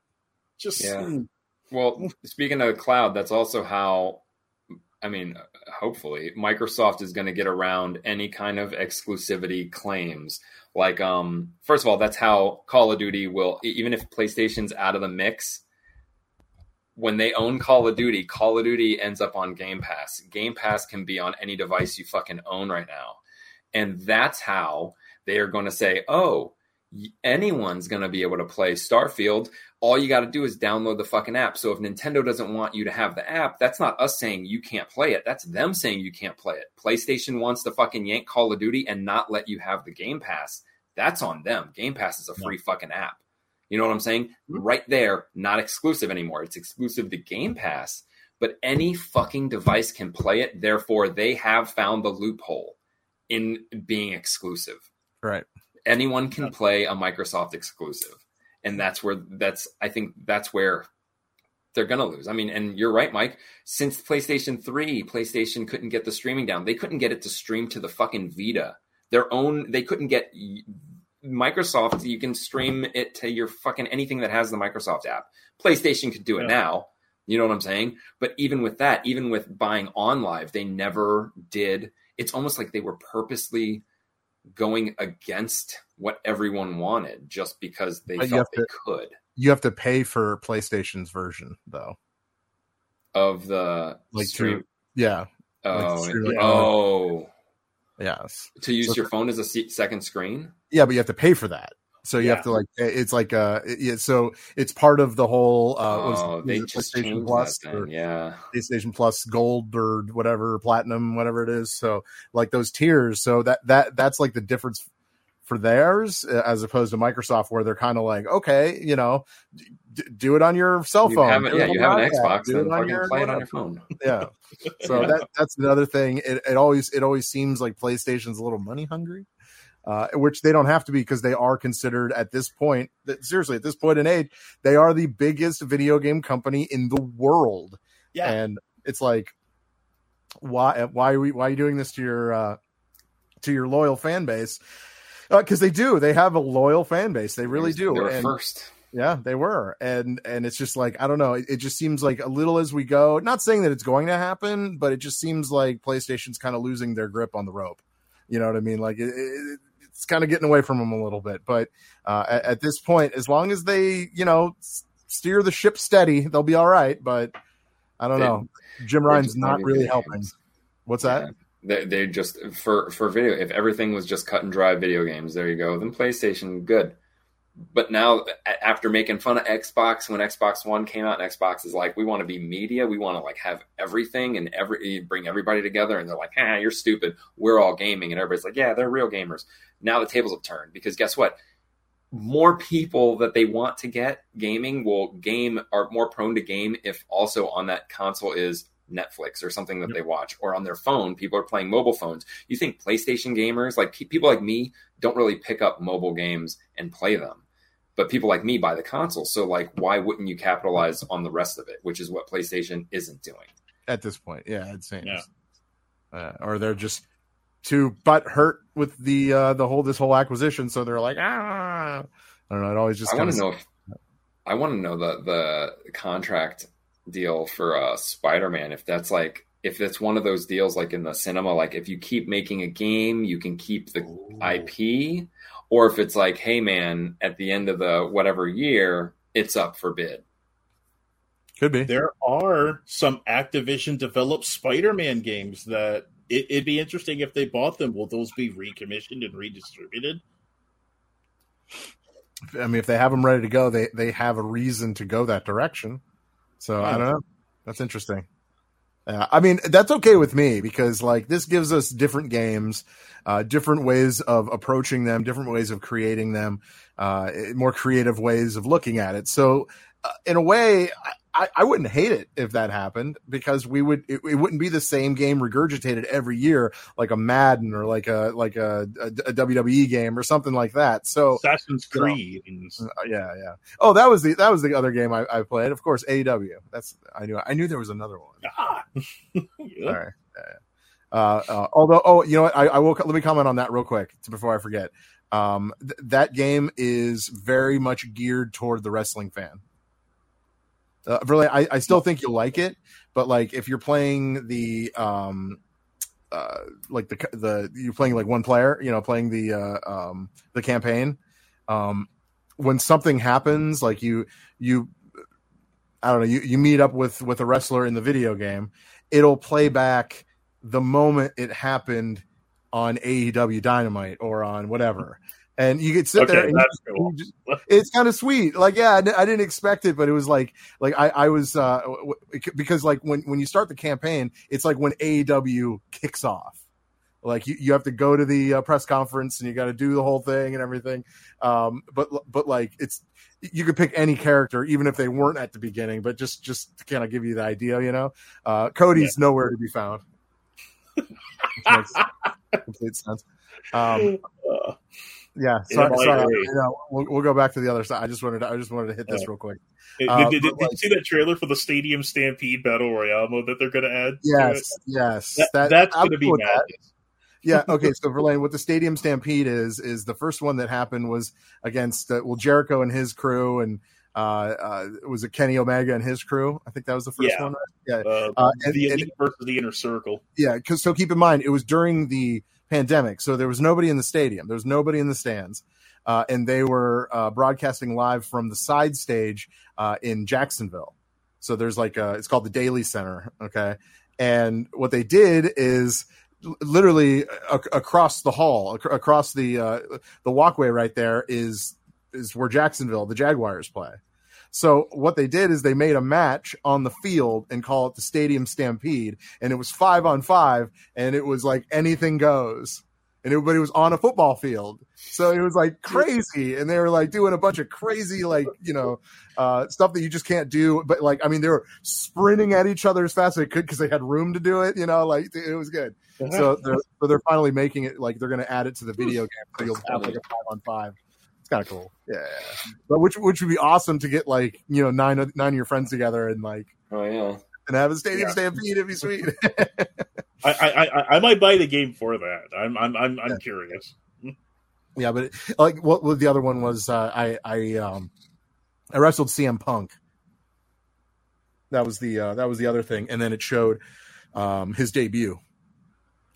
Just yeah. Hmm. well speaking of cloud that's also how I mean, hopefully, Microsoft is going to get around any kind of exclusivity claims. Like, um, first of all, that's how Call of Duty will, even if PlayStation's out of the mix, when they own Call of Duty, Call of Duty ends up on Game Pass. Game Pass can be on any device you fucking own right now. And that's how they are going to say, oh, anyone's going to be able to play Starfield. All you got to do is download the fucking app. So if Nintendo doesn't want you to have the app, that's not us saying you can't play it. That's them saying you can't play it. PlayStation wants to fucking yank Call of Duty and not let you have the Game Pass. That's on them. Game Pass is a free fucking app. You know what I'm saying? Mm-hmm. Right there, not exclusive anymore. It's exclusive to Game Pass, but any fucking device can play it. Therefore, they have found the loophole in being exclusive. Right anyone can play a Microsoft exclusive, and that's where that's I think that's where they're going to lose. I mean, and you're right, Mike. Since PlayStation 3, PlayStation couldn't get the streaming down. They couldn't get it to stream to the fucking Vita. Their own, they couldn't get Microsoft. You can stream it to your fucking anything that has the Microsoft app. PlayStation could do it yeah. now. You know what I'm saying? But even with that, even with buying OnLive, they never did. It's almost like they were purposely going against what everyone wanted just because they but felt they to, could. You have to pay for PlayStation's version though. Of the like stream. To, yeah. Oh, like oh. Yes. To use so, your phone as a second screen? Yeah, but you have to pay for that. So you yeah. have to like it's like uh it, so it's part of the whole uh oh, it, they just PlayStation Plus or yeah PlayStation Plus Gold or whatever Platinum whatever it is so like those tiers so that that that's like the difference for theirs uh, as opposed to Microsoft, where they're kind of like, okay, you know, d- do it on your cell You phone. have it, yeah, you on have an iPad, Xbox, do it on your play it on your phone. [LAUGHS] Yeah. So Yeah. that that's another thing. It, it always it always seems like PlayStation's a little money hungry, uh, which they don't have to be because they are considered at this point. That, seriously, at this point in age, they are the biggest video game company in the world, Yeah. and it's like, why why are we why are you doing this to your uh, to your loyal fan base? Because they do, they have a loyal fan base. They really do. They were And- first. yeah, they were, and and it's just like I don't know. It, it just seems like a little as we go. Not saying that it's going to happen, but it just seems like PlayStation's kind of losing their grip on the rope. You know what I mean? Like it, it, it's kind of getting away from them a little bit. But uh, at, at this point, as long as they you know steer the ship steady, they'll be all right. But I don't They- know. Jim Ryan's not really helping. What's that? Yeah. They they just for for video. If everything was just cut and dry video games, there you go. Then PlayStation good. But now, after making fun of Xbox when Xbox One came out, and Xbox is like, we want to be media, we want to like have everything and every bring everybody together, and they're like, ah, you're stupid. We're all gaming, and everybody's like, yeah, they're real gamers. Now the tables have turned because guess what? More people that they want to get gaming will game are more prone to game if also on that console is Netflix or something that they watch, or on their phone, people are playing mobile phones. You think PlayStation gamers, like people like me, don't really pick up mobile games and play them, but people like me buy the console. So, like, why wouldn't you capitalize on the rest of it, which is what PlayStation isn't doing? At this point, yeah, it seems. Yeah. Uh, or they're just too butt hurt with the uh the whole this whole acquisition, so they're like, ah, I don't know. It always just I want to know if I want to know the the contract deal for uh, Spider-Man. If that's like if it's one of those deals like in the cinema, like if you keep making a game, you can keep the IP, or if it's like, hey man, at the end of the whatever year, it's up for bid. could be. There are some Activision developed Spider Man games that it, it'd be interesting if they bought them. Will those be recommissioned and redistributed? I mean, if they have them ready to go, they they have a reason to go that direction. So I don't know. That's interesting. I mean, that's okay with me because like this gives us different games, uh, different ways of approaching them, different ways of creating them, uh, more creative ways of looking at it. So, uh, in a way, I, I wouldn't hate it if that happened because we would it, it wouldn't be the same game regurgitated every year like a Madden or like a like a, a, a WWE game or something like that. So Assassin's you know, Creed. uh, yeah, yeah. Oh, that was the that was the other game I, I played. Of course, AEW. That's I knew I knew there was another one. Ah. [LAUGHS] All Yeah. right. Yeah, yeah. Uh, uh, although, oh, you know what? I, I will. Let me comment on that real quick before I forget. Um, th- that game is very much geared toward the wrestling fan. Uh, really, I, I still think you'll like it, but like if you're playing the um, uh, like the the you're playing like one player, you know, playing the uh, um, the campaign. Um, when something happens, like you you I don't know, you, you meet up with with a wrestler in the video game, it'll play back the moment it happened on AEW Dynamite or on whatever. And you could sit there and you cool. just- it's kind of sweet. Like, yeah, I, I didn't expect it, but it was like, like I, I was, uh, w- because like when, when you start the campaign, it's like when AEW kicks off. Like you, you have to go to the uh, press conference and you got to do the whole thing and everything. Um, but, but like it's, you could pick any character, even if they weren't at the beginning, but just, just to kind of give you the idea, you know, uh, Cody's nowhere to be found. [LAUGHS] Complete sense. Um, Uh, yeah, sorry, sorry. We'll, we'll go back to the other side. I just wanted to, I just wanted to hit this Yeah. real quick. did, Uh, did- did- but, did you see that trailer for the Stadium Stampede Battle Royale mode that they're going to add? to? Yes, yes. That, That- that's going to be with that. madness. yeah. Okay. So Verlaine, what the Stadium Stampede is is the first one that happened was against uh, well Jericho and his crew, and uh, uh, was it Kenny Omega and his crew? I think that was the first Yeah. one. Right? Yeah. Uh, Uh, and- the and- elite versus the inner circle. Yeah, because so keep in mind it was during the pandemic, so there was nobody in the stadium, there was nobody in the stands, uh, and they were uh, broadcasting live from the side stage uh, in Jacksonville. So there's like a, it's called the Daily Center, okay, and what they did is literally a- across the hall, ac- across the uh, the walkway right there is is where Jacksonville, the Jaguars play. So what they did is they made a match on the field and call it the Stadium Stampede, and it was five on five, and it was like anything goes. and everybody was on a football field. So it was like crazy, and they were like doing a bunch of crazy, like you know, uh, stuff that you just can't do. But like, I mean, they were sprinting at each other as fast as they could because they had room to do it. You know, like it was good. So they're so they're finally making it like they're going to add it to the video game, so you'll have like a five on five. Kind of cool. Yeah, but which which would be awesome to get like you know nine of- nine of your friends together and like Oh yeah. and have a stadium Yeah. stampede. It'd be sweet. [LAUGHS] [LAUGHS] I, I, I, I might buy the game for that. I'm I'm I'm, I'm curious. Yeah, but like what, what the other one was, uh, I I um I wrestled CM Punk. That was the uh, that was the other thing, and then it showed um his debut,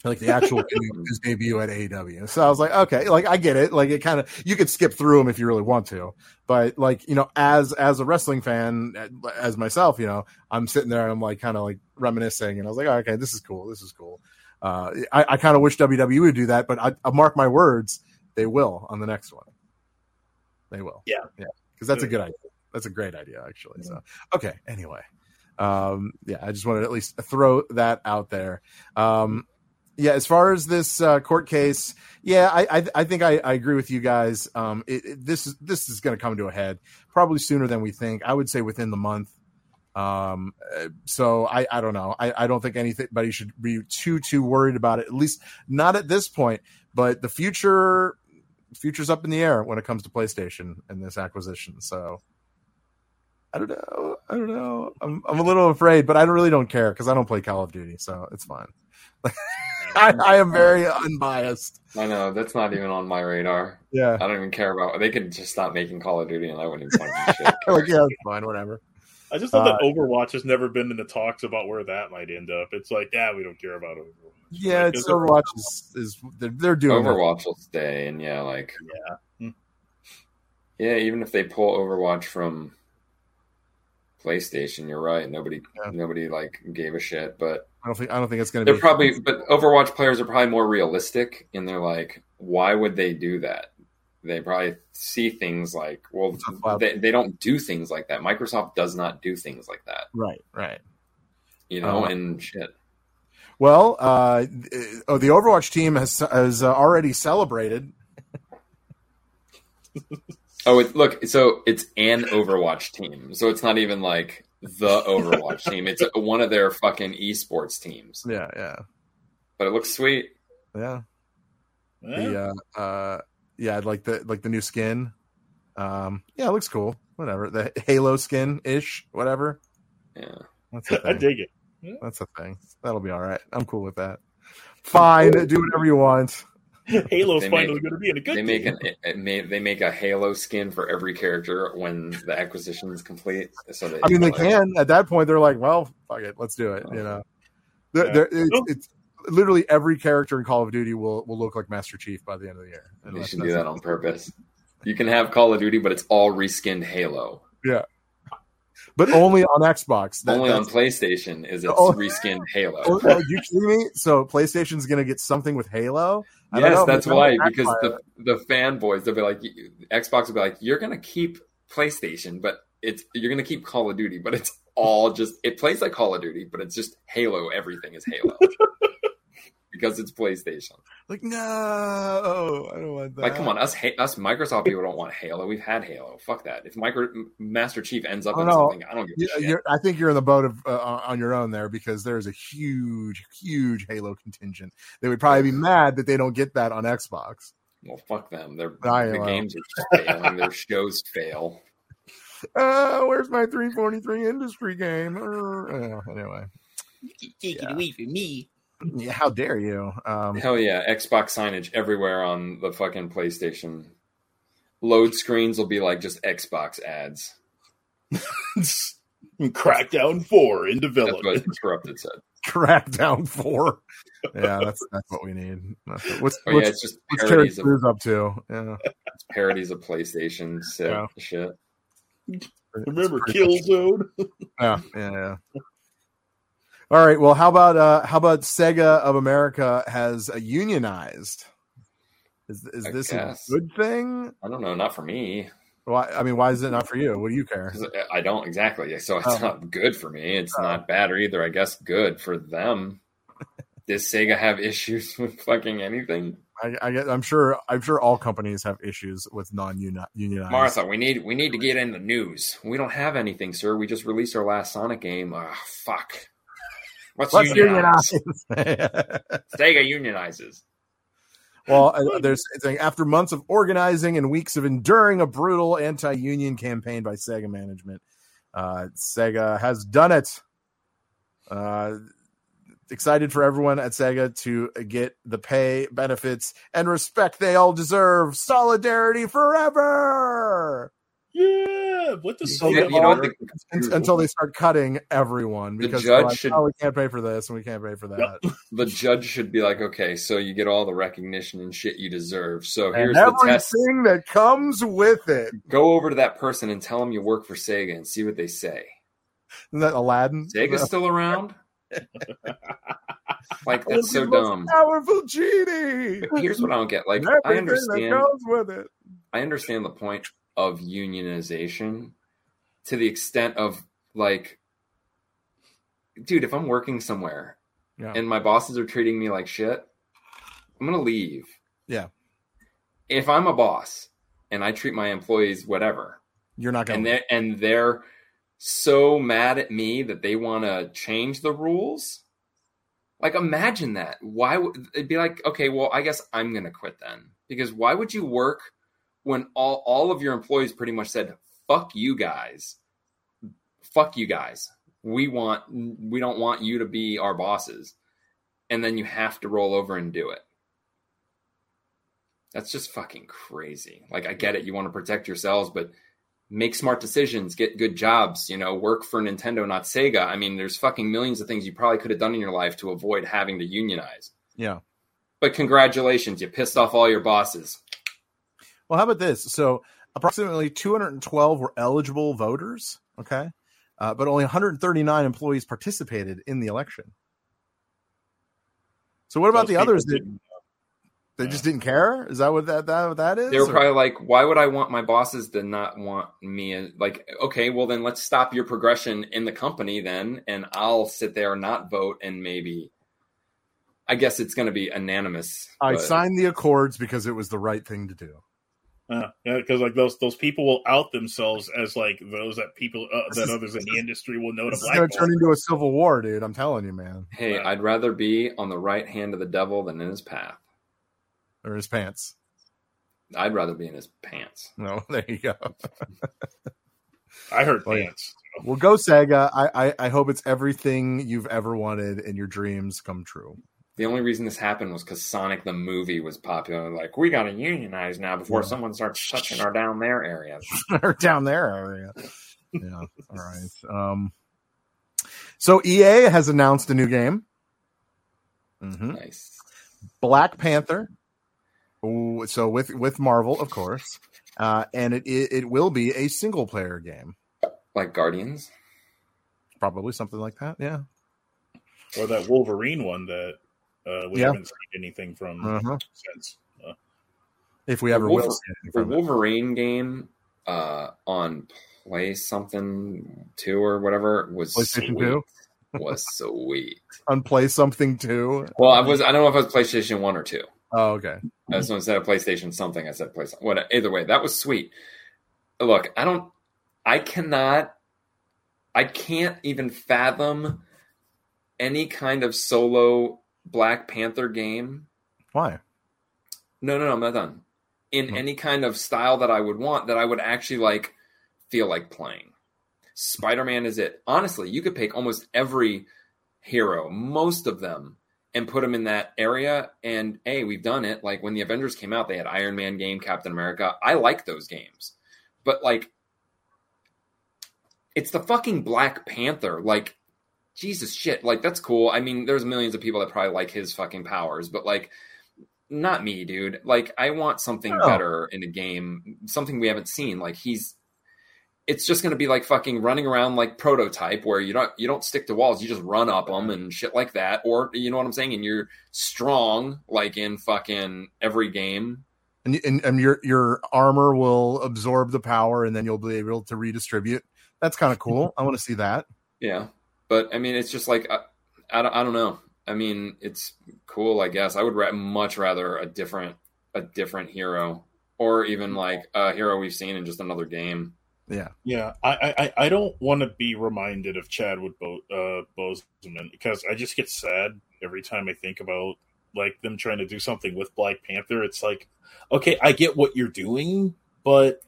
like the actual [LAUGHS] his debut at AEW. So I was like, okay, like I get it. Like it kind of you could skip through them if you really want to, but like you know, as as a wrestling fan, as myself, you know, I'm sitting there and I'm like kind of like reminiscing, and I was like, oh, okay, this is cool, this is cool. Uh, I, I kind of wish WWE would do that, but I, I mark my words, they will on the next one. They will. Yeah. Yeah. Because that's a good idea. That's a great idea, actually. So, okay. Anyway. Um, yeah, I just wanted to at least throw that out there. Um, yeah, as far as this uh, court case, yeah, I I, I think I, I agree with you guys. Um, it, it- this is this is going to come to a head probably sooner than we think. I would say within the month. Um, so I I don't know. I I don't think anybody should be too too worried about it. At least not at this point. But the future future's up in the air when it comes to PlayStation and this acquisition. So I don't know. I don't know. I'm I'm a little afraid, but I really don't care because I don't play Call of Duty, so it's fine. [LAUGHS] I, I am very unbiased. I know that's not even on my radar. Yeah. I don't even care about. They could just stop making Call of Duty, and I wouldn't even fucking [LAUGHS] shit. like yeah, it's fine, whatever. I just thought Uh, that Overwatch has never been in the talks about where that might end up. It's like, yeah, we don't care about Overwatch. Yeah, Like, it's Overwatch is, is they're, they're doing it. Overwatch will stay, and yeah, like Yeah. yeah, even if they pull Overwatch from PlayStation, you're right. Nobody, Yeah. nobody like gave a shit, but I don't think I don't think it's going to they're be probably. But Overwatch players are probably more realistic, and they're like, why would they do that? They probably see things like, well, they, they don't do things like that. Microsoft does not do things like that, right, right. you know. Uh, and shit, Well, uh, oh, the Overwatch team has has uh, already celebrated. Oh, it, look, so it's an Overwatch team. So it's not even like the Overwatch [LAUGHS] team. It's one of their fucking esports teams. Yeah, yeah, But it looks sweet. yeah. Yeah. The uh, uh, yeah, like the like the new skin. Um, yeah, it looks cool. Whatever the Halo skin ish, whatever. Yeah. That's a [LAUGHS] I thing. dig it. That's a thing. That'll be all right. I'm cool with that. Fine, do whatever you want. [LAUGHS] Halo's They finally make- going to be in a good They make an it, it may, they make a Halo skin for every character when the acquisition is complete. So they, I mean, they can at that point. They're like, well, fuck it, let's do it. You uh-huh. know, Yeah. they're- it's, it's literally every character in Call of Duty will will look like Master Chief by the end of the year. They should do that on purpose. You can have Call of Duty, but it's all reskinned Halo. But only on Xbox. That- Only on PlayStation is it Oh. reskinned Halo. Oh, oh, you kidding me? So PlayStation's going to get something with Halo? I Yes, know, that's why. Because the the fanboys, they'll be like, Xbox will be like, you're gonna keep PlayStation, but it's you're gonna keep Call of Duty, but it's all just it plays like Call of Duty, but it's just Halo. Everything is Halo [LAUGHS] because it's PlayStation. like no, I don't want that. Like, come on, us us Microsoft people don't want Halo. We've had Halo. Fuck that. If Micro Master Chief ends up Oh, in no. something, I don't give a You- shit. you're, I think you're in the boat of uh, on your own there because there's a huge, huge Halo contingent. They would probably be mad that they don't get that on Xbox. Well, fuck them. Their I the games are just failing. Their shows fail. [LAUGHS] Uh, where's my 343 industry game? Uh, anyway, Take Yeah. it away from me. Yeah, how dare you? Um, Hell yeah, Xbox signage everywhere on the fucking PlayStation. Load screens will be like just Xbox ads. [LAUGHS] Crackdown 4 in That's what development. [LAUGHS] Corrupted said. Crackdown four. Yeah, that's that's what we need. That's what- What's Oh what's, yeah, it's just what's parodies of Crews up to? Yeah, it's parodies of PlayStation shit. Yeah. shit. Remember It's pretty- Killzone? Yeah, yeah, yeah. All right. Well, how about uh how about Sega of America has uh, unionized? Is is I this a good thing? I don't know, not for me. Why? I mean, why is it not for you? What do you care? I don't exactly. So it's Oh. not good for me. It's Oh. not bad either. I guess good for them. Does Sega have issues [LAUGHS] with fucking anything? I, I get, I'm sure. I'm sure all companies have issues with non-unionized. Martha, we need we need to get in the news. We don't have anything, sir. We just released our last Sonic game. Ah, fuck. Let's, Let's unionize. unionize. [LAUGHS] Sega unionizes. well, uh, there's after months of organizing and weeks of enduring a brutal anti-union campaign by Sega management, uh, Sega has done it. Uh, excited for everyone at Sega to get the pay, benefits, and respect they all deserve. Solidarity forever. Yeah, what the So You, know? The, Until they start cutting everyone The because judge like, should- oh, we can't pay for this and we can't pay for that. [LAUGHS] the judge should be like, okay, so you get all the recognition and shit you deserve. So And here's the test. that comes with it. Go over to that person and tell them you work for Sega and see what they say. Isn't that Aladdin? Sega's [LAUGHS] still around? [LAUGHS] like that's so the most dumb. Powerful genie. But here's what I don't get. Like And I everything that understand with it. I understand the point of unionization to the extent of like dude, if I'm working somewhere Yeah. and my bosses are treating me like shit, I'm gonna leave. Yeah. If I'm a boss and I treat my employees whatever, You're not and going they and they're so mad at me that they want to change the rules. Like imagine that. Why would it'd be like, okay, well, I guess I'm to quit then. Because why would you work when all all of your employees pretty much said, "Fuck you guys. Fuck you guys. We want we don't want you to be our bosses." And then you have to roll over and do it. That's just fucking crazy. Like I get it, you want to protect yourselves, but make smart decisions, get good jobs, you know, work for Nintendo, not Sega. I mean, there's fucking millions of things you probably could have done in your life to avoid having to unionize. Yeah. But congratulations, you pissed off all your bosses. Well, how about this? So, approximately 212 were eligible voters. Okay. Uh, but only 139 employees participated in the election. So, what about Those the others that they just didn't care? Is that what that, that, what that is? They were Or- probably like, why would I want my bosses to not want me? Like, okay, well, then let's stop your progression in the company then, and I'll sit there and not vote and maybe. I guess it's going to be unanimous. I but- signed the accords because it was the right thing to do. Uh, yeah, because like those those people will out themselves as like those that people uh, This that is- others in the industry will know to This is going to turn into a civil war, dude. I'm telling you, man. Hey, I'd rather be on the right hand of the devil than in his path. Or his pants. I'd rather be in his pants. No, [LAUGHS] there you go. I heard [LAUGHS] yeah. pants. Well, go Sega. I, I I hope it's everything you've ever wanted and your dreams come true. The only reason this happened was because Sonic the movie was popular. Like, we got to unionize now before Yeah. someone starts touching our down there areas. [LAUGHS] or down there area. Yeah. All right. Um. So EA has announced a new game. hmm Nice. Black Panther. Ooh, so with with Marvel, of course, uh, and it, it it will be a single player game, Like Guardians. probably something like that. Yeah. Or that Wolverine one that uh, we Yeah. haven't seen anything from Uh-huh. since. Uh, If we ever Wolver- will. see anything The from it. Wolverine game uh, on Play something two or whatever was PlayStation sweet. 2? was sweet. [LAUGHS] on play something Two. Well, I was I don't know if it was PlayStation one or two. Oh, okay. Uh, so instead of PlayStation something, I said PlayStation. What? Either way, that was sweet. Look, I don't. I cannot. I can't even fathom any kind of solo Black Panther game. Why? No, no, no, I'm not done. In Hmm. any kind of style that I would want, that I would actually like feel like playing. Spider Man is it. Honestly, you could pick almost every hero, most of them, and put them in that area. And hey, we've done it. Like when the Avengers came out, they had Iron Man game, Captain America. I like those games, but like, it's the fucking Black Panther. Like, Jesus shit. Like that's cool. I mean, there's millions of people that probably like his fucking powers, but like, not me, dude. Like, I want something No. better in a game, something we haven't seen. Like he's it's just going to be like fucking running around like prototype where you don't you don't stick to walls you just run up them and shit like that or you know what i'm saying and you're strong like in fucking every game And, and and your your armor will absorb the power, and then you'll be able to redistribute. That's kind of cool. [LAUGHS] I want to see that. yeah but i mean it's just like i, I, don't, I don't know i mean it's cool, I guess. I would ra- much rather a different a different hero, or even like a hero we've seen in just another game. Yeah, Yeah, I I, I don't want to be reminded of Chadwick Bo- uh, Boseman because I just get sad every time I think about like them trying to do something with Black Panther. It's like, okay, I get what you're doing, but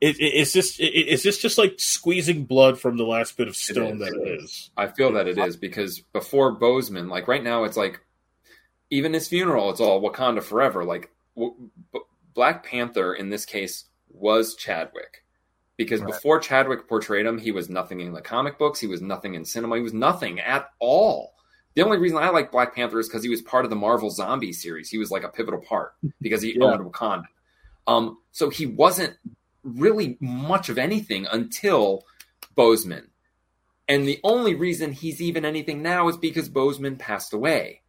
it, it, it's just it, it's just just like squeezing blood from the last bit of stone is. that it is. I feel that it is because before Boseman, like right now, it's like even his funeral, it's all Wakanda forever. Like w- B- Black Panther in this case was Chadwick because Right. before Chadwick portrayed him, he was nothing in the comic books, he was nothing in cinema, he was nothing at all. The only reason I like Black Panther is because he was part of the Marvel Zombie series. He was like a pivotal part because he [LAUGHS] Yeah. owned Wakanda. Um, so he wasn't really much of anything until Boseman. And the only reason he's even anything now is because Boseman passed away.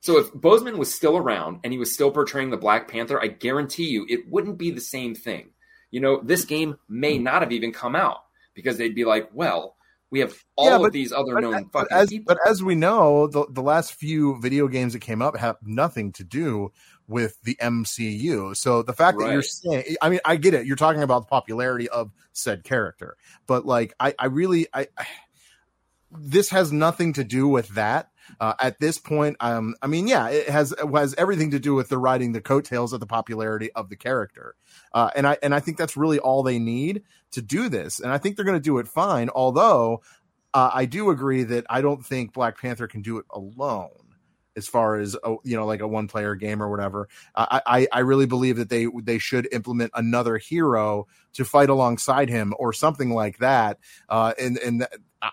So if Boseman was still around and he was still portraying the Black Panther, I guarantee you it wouldn't be the same thing. You know, this game may not have even come out because they'd be like, well, we have all Yeah, of these other but, known but fucking as people. but as we know, the the last few video games that came up have nothing to do with the MCU. So the fact that you're saying, I mean, I get it. You're talking about the popularity of said character, but like, I, I really, I, I [SIGHS] this has nothing to do with that. Uh, at this point, um, I mean, yeah, it has it has everything to do with the riding the coattails of the popularity of the character, uh, and I and I think that's really all they need to do this, and I think they're going to do it fine. Although, uh, I do agree that I don't think Black Panther can do it alone. As far as you know, like a one player game or whatever, I, I I really believe that they they should implement another hero to fight alongside him or something like that. Uh, and and uh,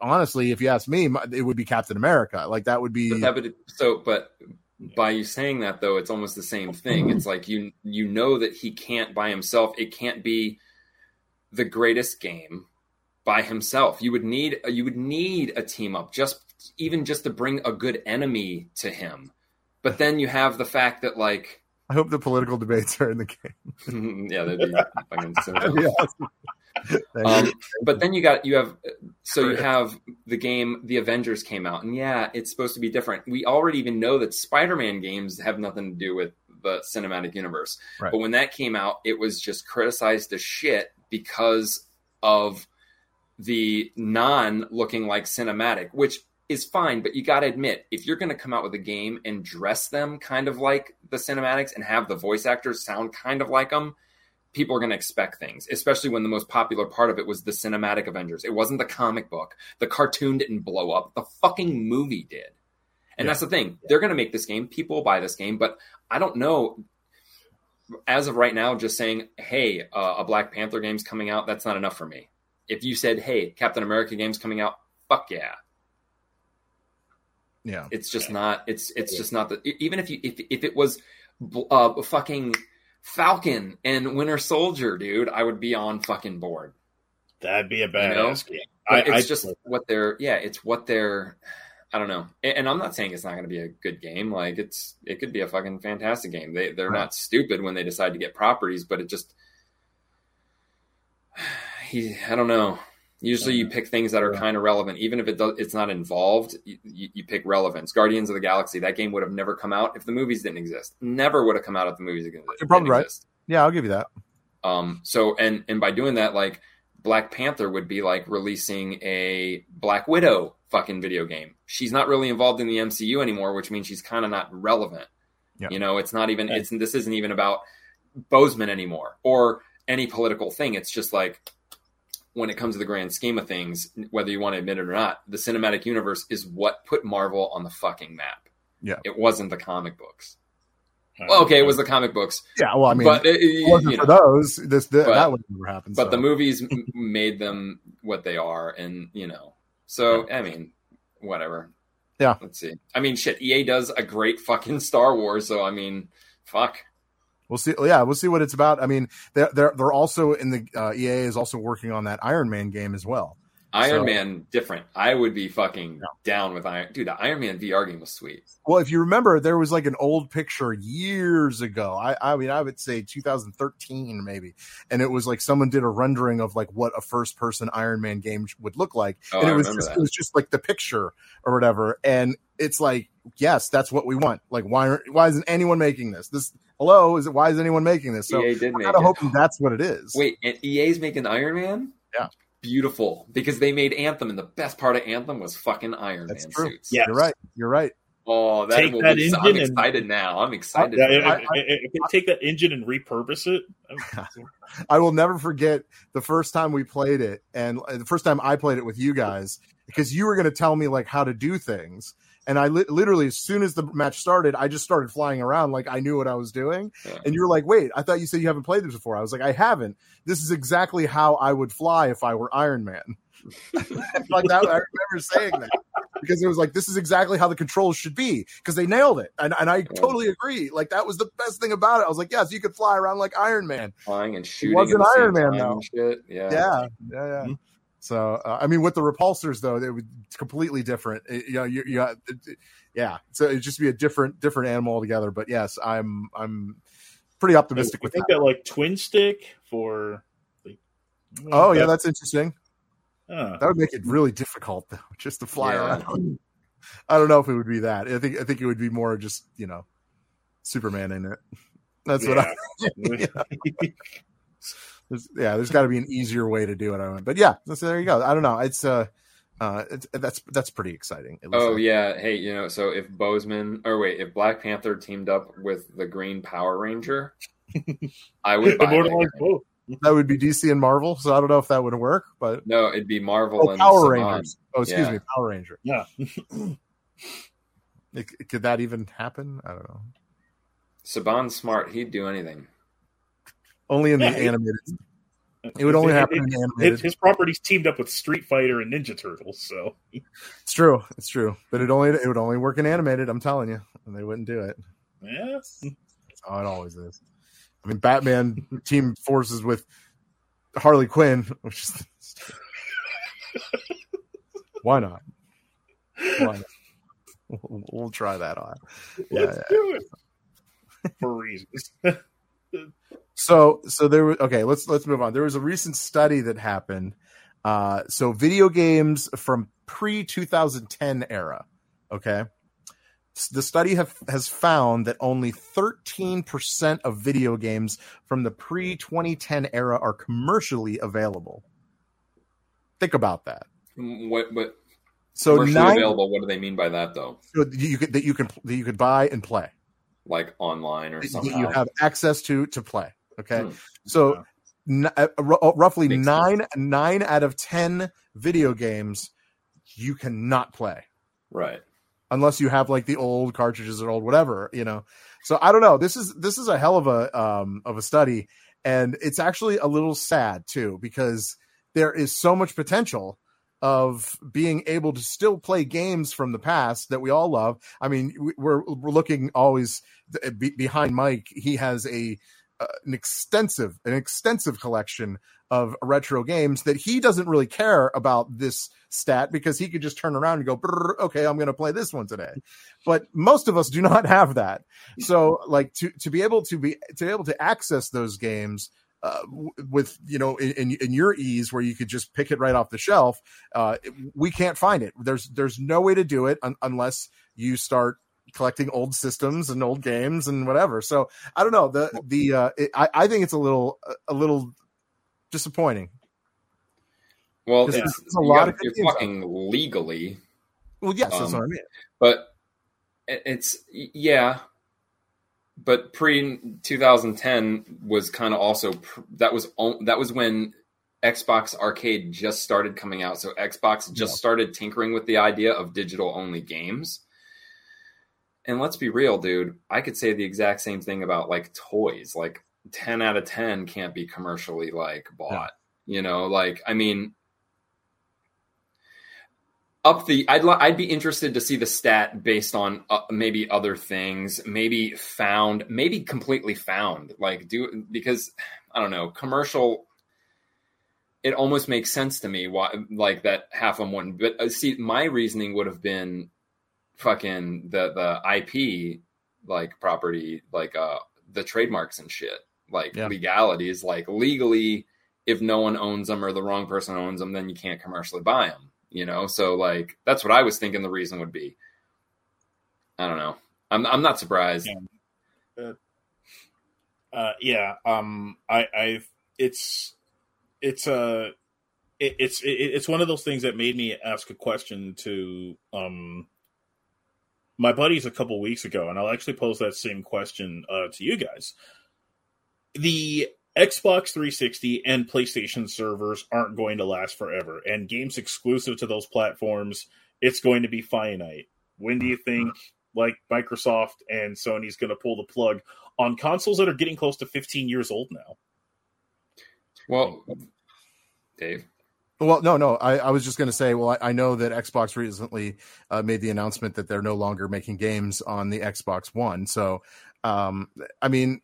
honestly, if you ask me, it would be Captain America. Like that would be But that would, so, but by you saying that though, it's almost the same thing. It's like you you know that he can't by himself. It can't be the greatest game by himself. You would need you would need a team up just even just to bring a good enemy to him. But then you have the fact that like I hope the political debates are in the game. [LAUGHS] yeah, that'd be fucking [LAUGHS] simple. That'd be awesome. Thank Um, but then you got you have so you have the game the avengers came out and yeah it's supposed to be different we already even know that spider-man games have nothing to do with the cinematic universe Right. but when that came out it was just criticized as shit because of the non looking like cinematic which is fine but you got to admit if you're going to come out with a game and dress them kind of like the cinematics and have the voice actors sound kind of like them people are going to expect things, especially when the most popular part of it was the cinematic Avengers. It wasn't the comic book. The cartoon didn't blow up. The fucking movie did. And Yeah. that's the thing. They're going to make this game. People will buy this game, but I don't know. As of right now, just saying, hey, uh, a Black Panther game's coming out, that's not enough for me. If you said, hey, Captain America game's coming out, fuck yeah. Yeah. It's just not. It's it's just not the. Even if you if if it was uh, fucking Falcon and Winter Soldier, dude, I would be on fucking board. That'd be a know? badass game. I, it's I, just what they're. Yeah, it's what they're. I don't know, and, I'm not saying it's not going to be a good game. Like it's, it could be a fucking fantastic game. They they're not stupid when they decide to get properties, but it just. [SIGHS] He, I don't know. Usually, you pick things that are Yeah. kind of relevant, even if it does, it's not involved. You, you, you pick relevance. Guardians of the Galaxy. That game would have never come out if the movies didn't exist. Never would have come out if the movies didn't You're probably didn't right. exist. Yeah, I'll give you that. Um, so and and by doing that, like Black Panther would be like releasing a Black Widow fucking video game. She's not really involved in the MCU anymore, which means she's kind of not relevant. Yeah. You know, it's not even it's this isn't even about Boseman anymore or any political thing. It's just like when it comes to the grand scheme of things, whether you want to admit it or not, the cinematic universe is what put Marvel on the fucking map. Yeah. It wasn't the comic books. Uh, well, okay, it was the comic books, Yeah, well, I mean, but uh, it, it wasn't for know. those, this, th- But- that would never happen. but so. the movies [LAUGHS] made them what they are and you know so i mean whatever Yeah. let's see i mean shit ea does a great fucking star wars so i mean fuck We'll see. Yeah, we'll see what it's about. I mean, they're they're, they're also in the uh, EA is also working on that Iron Man game as well. iron So- man different i would be fucking down with iron dude the iron man vr game was sweet Well, if you remember, there was like an old picture years ago. I, I mean, I would say 2013 maybe, and it was like someone did a rendering of like what a first-person Iron Man game would look like, Oh, and I it was just that. it was just like the picture or whatever, and it's like yes, that's what we want. Like, why aren't, why isn't anyone making this? This hello, is it why is anyone making this? So EA did I'm make kind of it. hoping that's what it is. Wait, and EA's making Iron Man? Yeah. Beautiful. Because they made Anthem, and the best part of Anthem was fucking Iron that's Man true. suits. Yeah. You're right. You're right. Oh, that Take will that be, I'm engine and- excited now. I'm excited. Yeah, for if, that. I- if- if they take that engine and repurpose it, [LAUGHS] I will never forget the first time we played it, and uh, the first time I played it with you guys, because you were going to tell me like how to do things, and I li- literally, as soon as the match started, I just started flying around like I knew what I was doing, Yeah. and you were like, "Wait, I thought you said you haven't played this before." I was like, "I haven't. This is exactly how I would fly if I were Iron Man." [LAUGHS] like that, I remember saying that because it was like this is exactly how the controls should be because they nailed it, and and I totally agree. Like that was the best thing about it. I was like, "Yes, you could fly around like Iron Man." Flying and shooting. wasn't the same Iron Man, though. Shit. Yeah. yeah yeah yeah Mhm. So uh, i mean with the repulsors though they would completely different. It- you know you, you got- it- yeah. So it'd just be a different different animal altogether. But yes i'm i'm pretty optimistic I with think that. that like twin stick for. Like, oh yeah that's interesting. Uh, that would make it really difficult though [LAUGHS] just to fly Yeah. around. [LAUGHS] I don't know if it would be that. I think i think it would be more just you know superman in it. [LAUGHS] That's what i there's, yeah there's got to be an easier way to do it I don't- but yeah so there you go i don't know it's uh uh it's, that's that's pretty exciting at least Oh I- yeah, hey, you know, so if Boseman or wait, if Black Panther teamed up with the Green Power Ranger, I would [LAUGHS] buy that Immortalized game. both. that would be dc and marvel so i don't know if that would work but No, it'd be Marvel oh and power Saban. rangers oh excuse Yeah. me power ranger Yeah. It- could that even happen i don't know Saban's smart. He'd do anything. Only in the Yeah, it- animated it would only happen in the animated his properties teamed up with Street Fighter and Ninja Turtles, so it's true it's true but it only it would only work in animated i'm telling you and they wouldn't do it yeah. That's how it always is. I mean, Batman team forces with Harley Quinn, which is [LAUGHS] why not? Why not? We'll, we'll try that on. Let's do it for reasons. [LAUGHS] So, so there was okay. Let's let's move on. There was a recent study that happened. Uh, so video games from pre 2010 era. Okay, the study have, has found that only 13% of video games from the pre 2010 era are commercially available. Think about that. What what So commercially nine available? What do they mean by that though? so you could that you can that you could buy and play. Like online or That something? you have access to to play. Okay, Hmm. so n- uh, r- roughly Makes nine nine out of ten video games you cannot play. Right. unless you have like the old cartridges or old whatever you know? So i don't know. This is this is a hell of a um of a study and it's actually a little sad too because there is so much potential of being able to still play games from the past that we all love. I mean we- we're we're looking always uh, behind mike he has a uh, an extensive an extensive collection of retro games that he doesn't really care about this stat because he could just turn around and go okay i'm going to play this one today. But most of us do [LAUGHS] not have that. So like to to be able to be to be able to access those games uh, with you know in, in your ease where you could just pick it right off the shelf uh we can't find it. There's there's no way to do it un- unless you start collecting old systems and old games and whatever so i don't know the the uh it, i i think it's a little a little disappointing Well, it's, a lot gotta- of good you're games out talking legally, well yes that's Um, what i mean but it's yeah. But pre 2010 was kind of also that was that was when Xbox Arcade just started coming out. So Xbox just Yeah. started tinkering with the idea of digital only games. And let's be real, dude. I could say the exact same thing about like toys. Like 10 out of 10 can't be commercially like bought. You know, like I mean up the I'd I'd be interested to see the stat based on uh, maybe other things, maybe found, maybe completely found. Like do because I don't know, commercial it almost makes sense to me why like that half of them wouldn't. But uh, see, my reasoning would have been fucking the the IP like property, like uh the trademarks and shit, like Yeah. legalities, like legally, if no one owns them or the wrong person owns them, then you can't commercially buy them. You know, so like that's what I was thinking the reason would be. I don't know. I'm I'm not surprised. Yeah. Uh, yeah. Um. I. I. It's. It's a. It, it's it, it's one of those things that made me ask a question to um my buddies a couple weeks ago, and I'll actually pose that same question uh, to you guys. The Xbox 360 and PlayStation servers aren't going to last forever, and games exclusive to those platforms, it's going to be finite. When do you think like Microsoft and Sony's going to pull the plug on consoles that are getting close to 15 years old now? Well, Dave. Well, no, no. I, I was just going to say, well, I, I, know that Xbox recently uh, made the announcement that they're no longer making games on the Xbox One. So, um, I mean,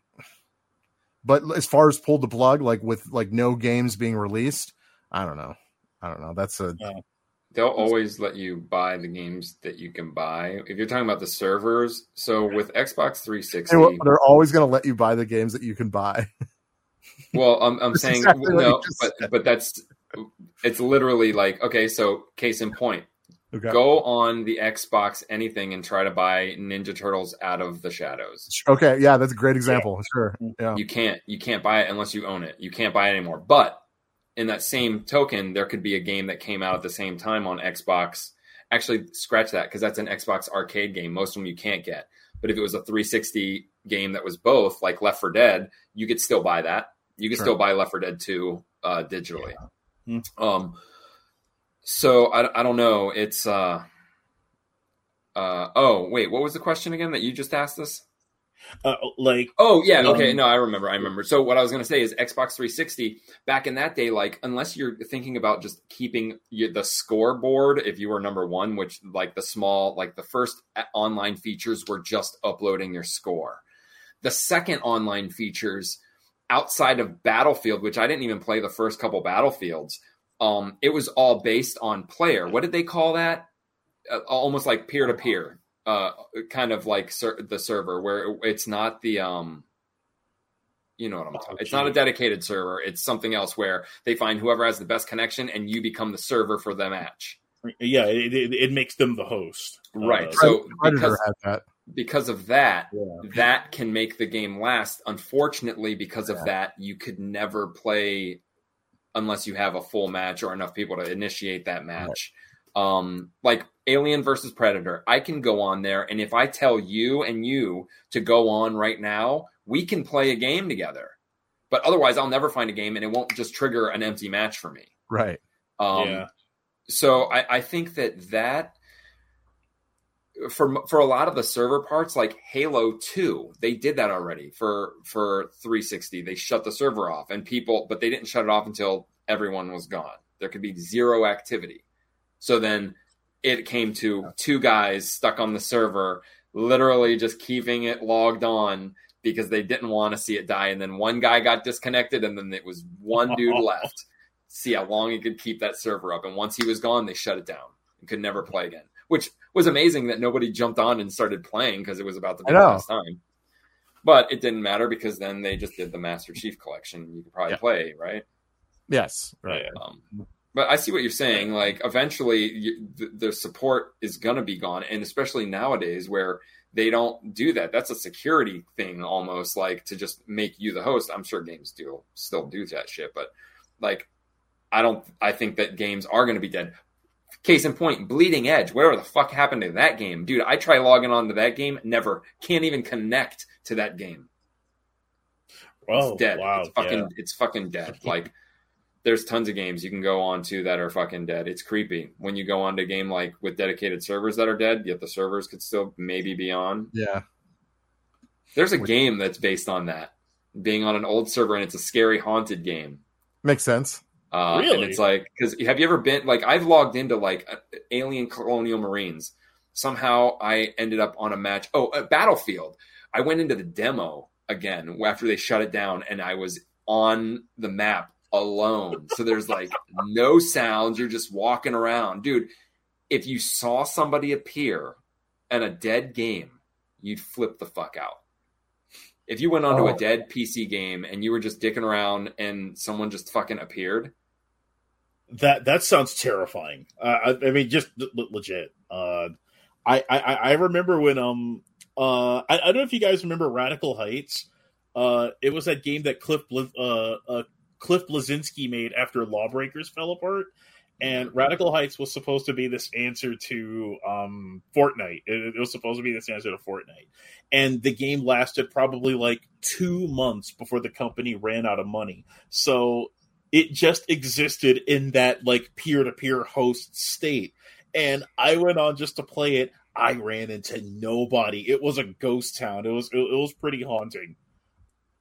but as far as pulled the plug, like with like no games being released, I don't know. I don't know. That's a. Yeah. They'll always let you buy the games that you can buy. If you're talking about the servers, so with Xbox 360, they're always going to let you buy the games that you can buy. Well, I'm, I'm saying exactly no, but but that's it's literally like okay, so case in point, okay. go on the Xbox anything and try to buy Ninja Turtles out of the shadows. Okay, yeah, that's a great example. Sure, yeah. You can't you can't buy it unless you own it. You can't buy it anymore. But in that same token, there could be a game that came out at the same time on Xbox. Actually, scratch that because that's an Xbox arcade game. Most of them you can't get. But if it was a 360 game that was both, like Left 4 Dead, you could still buy that. You could sure. still buy Left 4 Dead 2 uh, digitally. Yeah. Mm-hmm. Um, so I, I don't know. It's uh, uh, oh wait, what was the question again that you just asked us? Uh, like oh yeah okay um, no i remember i remember so what i was going to say is xbox 360 back in that day like unless you're thinking about just keeping the scoreboard if you were number one which like the small like the first online features were just uploading your score the second online features outside of Battlefield, which I didn't even play the first couple Battlefields, um, it was all based on player. What did they call that? Uh, almost like peer to peer, kind of like ser- the server where it's not the um, you know what I'm talking. It's not a dedicated server. It's something else where they find whoever has the best connection, and you become the server for the match. Yeah, it, it, it makes them the host. Right. Uh, so because, that because of that, yeah. that can make the game last. Unfortunately, because of yeah. that, you could never play unless you have a full match or enough people to initiate that match. Right. Um, like Alien versus Predator, I can go on there, and if I tell you and you to go on right now, we can play a game together. But otherwise, I'll never find a game, and it won't just trigger an empty match for me. Right. Um, yeah. So I, I think that that for for a lot of the server parts like halo 2 they did that already for for 360 they shut the server off and people but they didn't shut it off until everyone was gone. There could be zero activity. So then it came to two guys stuck on the server literally just keeping it logged on because they didn't want to see it die. And then one guy got disconnected and then it was one dude [LAUGHS] left. See how long he could keep that server up. And once he was gone they shut it down and could never play again which was amazing that nobody jumped on and started playing because it was about to be the last time. But it didn't matter because then they just did the Master Chief collection. You could probably yeah. play, right? Yes, right. Um, but I see what you're saying. Like, eventually, you, the, the support is going to be gone, and especially nowadays where they don't do that. That's a security thing, almost like to just make you the host. I'm sure games do still do that shit, but like, I don't. I think that games are going to be dead. Case in point, Bleeding Edge. Whatever the fuck happened to that game, dude? I try logging on to that game, never. Can't even connect to that game. Oh, it's dead. Wow, it's fucking. Yeah. It's fucking dead. [LAUGHS] like, there's tons of games you can go on to that are fucking dead. It's creepy when you go on to a game like with dedicated servers that are dead, yet the servers could still maybe be on. Yeah. There's a game that's based on that being on an old server, and it's a scary haunted game. Makes sense. Uh, really? And it's like, because have you ever been like, I've logged into like Alien Colonial Marines. Somehow I ended up on a match. Oh, a Battlefield. I went into the demo again after they shut it down, and I was on the map alone. So there's like [LAUGHS] no sounds. You're just walking around. Dude, if you saw somebody appear in a dead game, you'd flip the fuck out. If you went onto oh. a dead PC game and you were just dicking around and someone just fucking appeared, that that sounds terrifying. Uh, I, I, mean, just legit. Uh, I, I I remember when um uh I, I don't know if you guys remember Radical Heights. Uh, it was that game that Cliff uh, uh Cliff Bleszinski made after Lawbreakers fell apart, and Radical Heights was supposed to be this answer to um Fortnite. It, it was supposed to be this answer to Fortnite, and the game lasted probably like two months before the company ran out of money. So it just existed in that like peer to peer host state. And I went on just to play it. I ran into nobody. It was a ghost town. It was it, it was pretty haunting.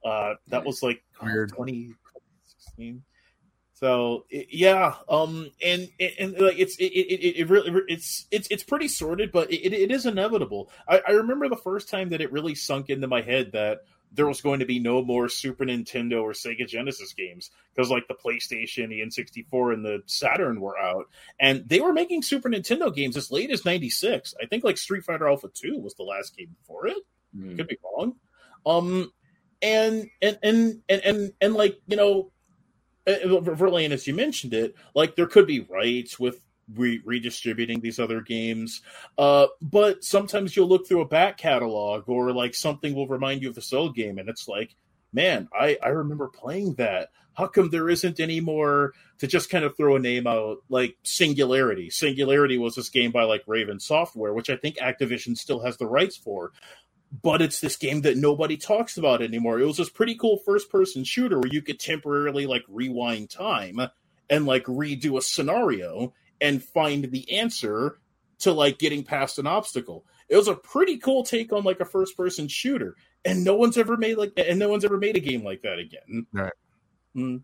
Uh, that was like Weird. 20, 2016. So it- yeah, um, and and, and like it's it, it, it really it's it's it's pretty sorted, but it, it is inevitable. I, I remember the first time that it really sunk into my head that there was going to be no more Super Nintendo or Sega Genesis games because like the PlayStation, the N64, and the Saturn were out, and they were making Super Nintendo games as late as '96. I think like Street Fighter Alpha Two was the last game for it Mm. could be wrong. Um, and and and and and, and like you know, uh, Verlaine, as you mentioned it, like there could be rights with re- redistributing these other games, uh, but sometimes you'll look through a back catalog or like something will remind you of the Soul game, and it's like, man, I I remember playing that. How come there isn't any more to just kind of throw a name out like Singularity? Singularity was this game by like Raven Software, which I think Activision still has the rights for but it's this game that nobody talks about anymore. It was this pretty cool first person shooter where you could temporarily like rewind time and like redo a scenario and find the answer to like getting past an obstacle. It was a pretty cool take on like a first person shooter, and no one's ever made like and no one's ever made a game like that again. Right. Mm.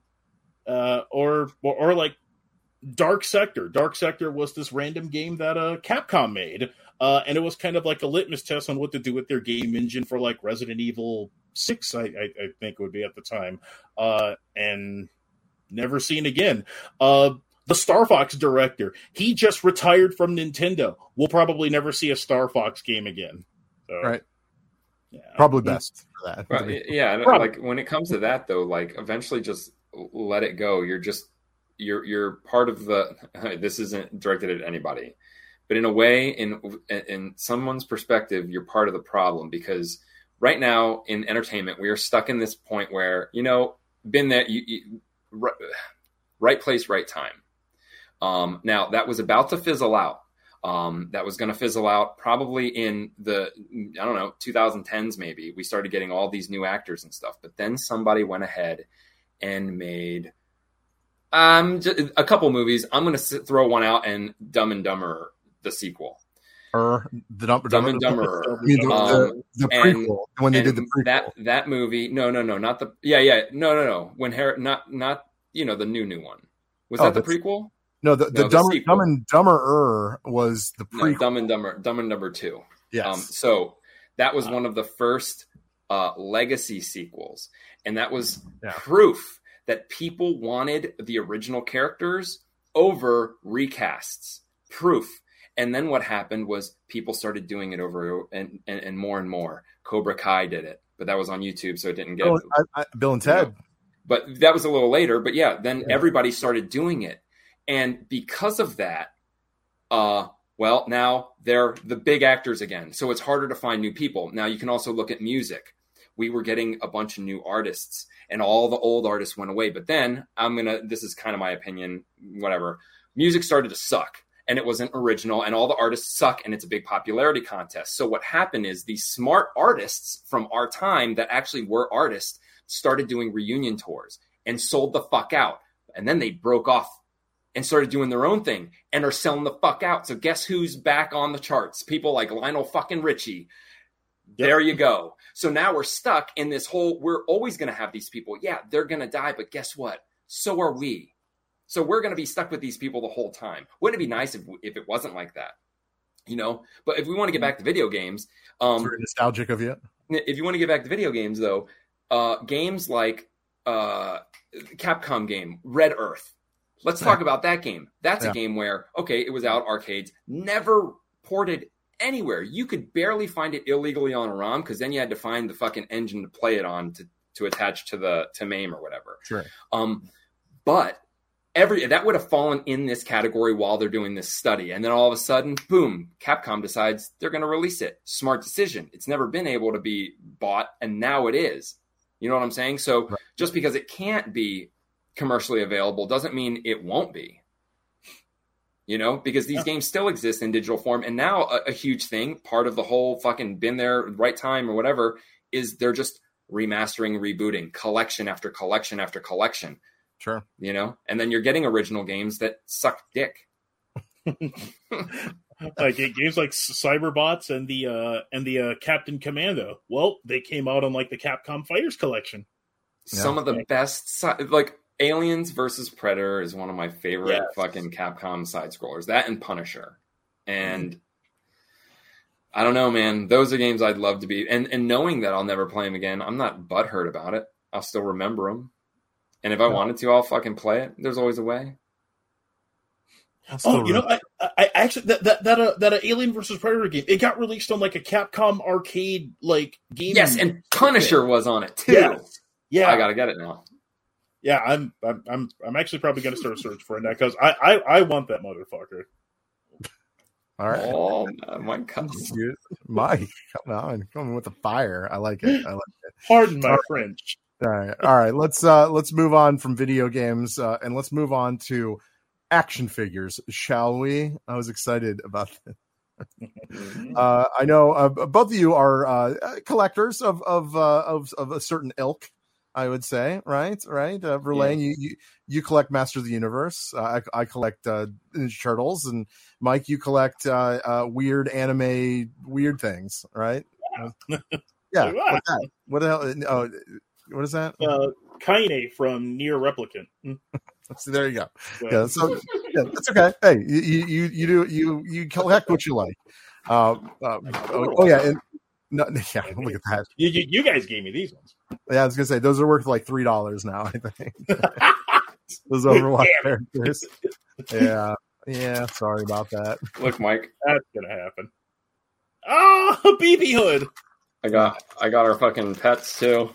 Uh, or, or or like Dark Sector. Dark Sector was this random game that uh Capcom made. Uh, and it was kind of like a litmus test on what to do with their game engine for like Resident Evil Six, I, I, I think it would be at the time, uh, and never seen again. Uh, the Star Fox director, he just retired from Nintendo. We'll probably never see a Star Fox game again. So, Right. Yeah. Probably best for that. Right, [LAUGHS] yeah, Probably. like when it comes to that though, like eventually just let it go. You're just you're you're part of the. [LAUGHS] This isn't directed at anybody, but in a way, in in someone's perspective, you're part of the problem because right now in entertainment, we are stuck in this point where you know, been there, you, you right, right place, right time. Um, now that was about to fizzle out. Um, that was going to fizzle out probably in the I don't know 2010s maybe. We started getting all these new actors and stuff, but then somebody went ahead and made um a couple movies. I'm going to throw one out and Dumb and Dumber the sequel. Or the Dumb, Dumb and Dumber. Mean, the, Um, the, the and- prequel when they did the prequel. that that movie. No, no, no, not the. Yeah, yeah. No, no, no. When Harry, not not you know the new new one. Was Oh, that the prequel? No, the, the, no, the Dumb, sequel. Dumb and Dumber was the No, prequel. Dumb and Dumber. Dumb and Dumber two. yes. Um, so that was one of the first uh, legacy sequels, and that was Yeah. proof that people wanted the original characters over recasts. Proof. And then what happened was people started doing it over and, and, and more and more. Cobra Kai did it, but that was on YouTube, so it didn't get. Oh, I, I, Bill and Ted. But that was a little later. But yeah, then Yeah. everybody started doing it, and because of that, uh, well, now they're the big actors again. So it's harder to find new people. Now you can also look at music. We were getting a bunch of new artists, and all the old artists went away. But then I'm gonna. This is kind of my opinion. Whatever. Music started to suck. And it wasn't original, and all the artists suck, and it's a big popularity contest. So, what happened is these smart artists from our time that actually were artists started doing reunion tours and sold the fuck out. And then they broke off and started doing their own thing and are selling the fuck out. So guess who's back on the charts? People like Lionel fucking Richie. There you go. So now we're stuck in this whole we're always going to have these people. Yeah, they're going to die, but guess what? So are we. So we're going to be stuck with these people the whole time. Wouldn't it be nice if if it wasn't like that? You know, but if we want to get back to video games, um, nostalgic of you. if you want to get back to video games though uh games like uh capcom game red earth let's talk about that game. That's Yeah. a game where okay it was out arcades never ported anywhere. You could barely find it illegally on a rom because then you had to find the fucking engine to play it on to to attach to the to mame or whatever. Sure. um but every that would have fallen in this category while they're doing this study. And then all of a sudden boom capcom decides they're going to release it. Smart decision. It's never been able to be bought and now it is. You know what i'm saying? So Right. just because it can't be commercially available doesn't mean it won't be you know because these Yeah. games still exist in digital form and now a, a huge thing part of the whole fucking been there right time or whatever is they're just remastering rebooting collection after collection after collection Sure. you know and then you're getting original games that suck dick [LAUGHS] like games like Cyberbots and the uh and the uh, Captain Commando. Well, they came out on like the Capcom Fighters collection. some of the best like aliens versus predator is one of my favorite Yes. fucking capcom side scrollers that and punisher. And i don't know man. Those are games i'd love to be. And and knowing that i'll never play them again i'm not butthurt about it. I'll still remember them and if i Yeah. wanted to i'll fucking play it. There's always a way. Oh, you know, I, I I actually that that that uh, that uh, Alien versus Predator game. It got released on like a Capcom arcade like game. yes and punisher was on it too. Yes. yeah, i gotta get it now yeah. I'm I'm I'm I'm actually probably gonna start a search for it now because I, I I want that motherfucker. All right. oh my god [LAUGHS] Dude, Mike, come on, coming with the fire. I like it. I like it. Pardon my French. All right, all right. Let's uh let's move on from video games uh, and let's move on to action figures, shall we? I was excited about this. Uh, I know uh, both of you are uh, collectors of of, uh, of of a certain ilk. I would say, right, right. Uh, Verlaine, you, you you collect Master of the Universe. Uh, I, I collect uh, Ninja Turtles, and Mike, you collect uh, uh, weird anime, weird things, right? Yeah. [LAUGHS] Yeah. What's that? What the hell? Oh, what is that? Uh, Kaine from NieR Replicant. Hmm. [LAUGHS] So there you go. So- Yeah, so yeah, that's okay. Hey, you you you, you do you you collect what you like. Uh, uh, oh, oh, yeah, and no, [LAUGHS] yeah, look at that. You, you, you guys gave me these ones. Yeah, I was gonna say those are worth like three dollars now. I think [LAUGHS] those Overwatch characters. Yeah, yeah. Sorry about that. look mike That's gonna happen. Ah, BB Hood. i got i got our fucking pets too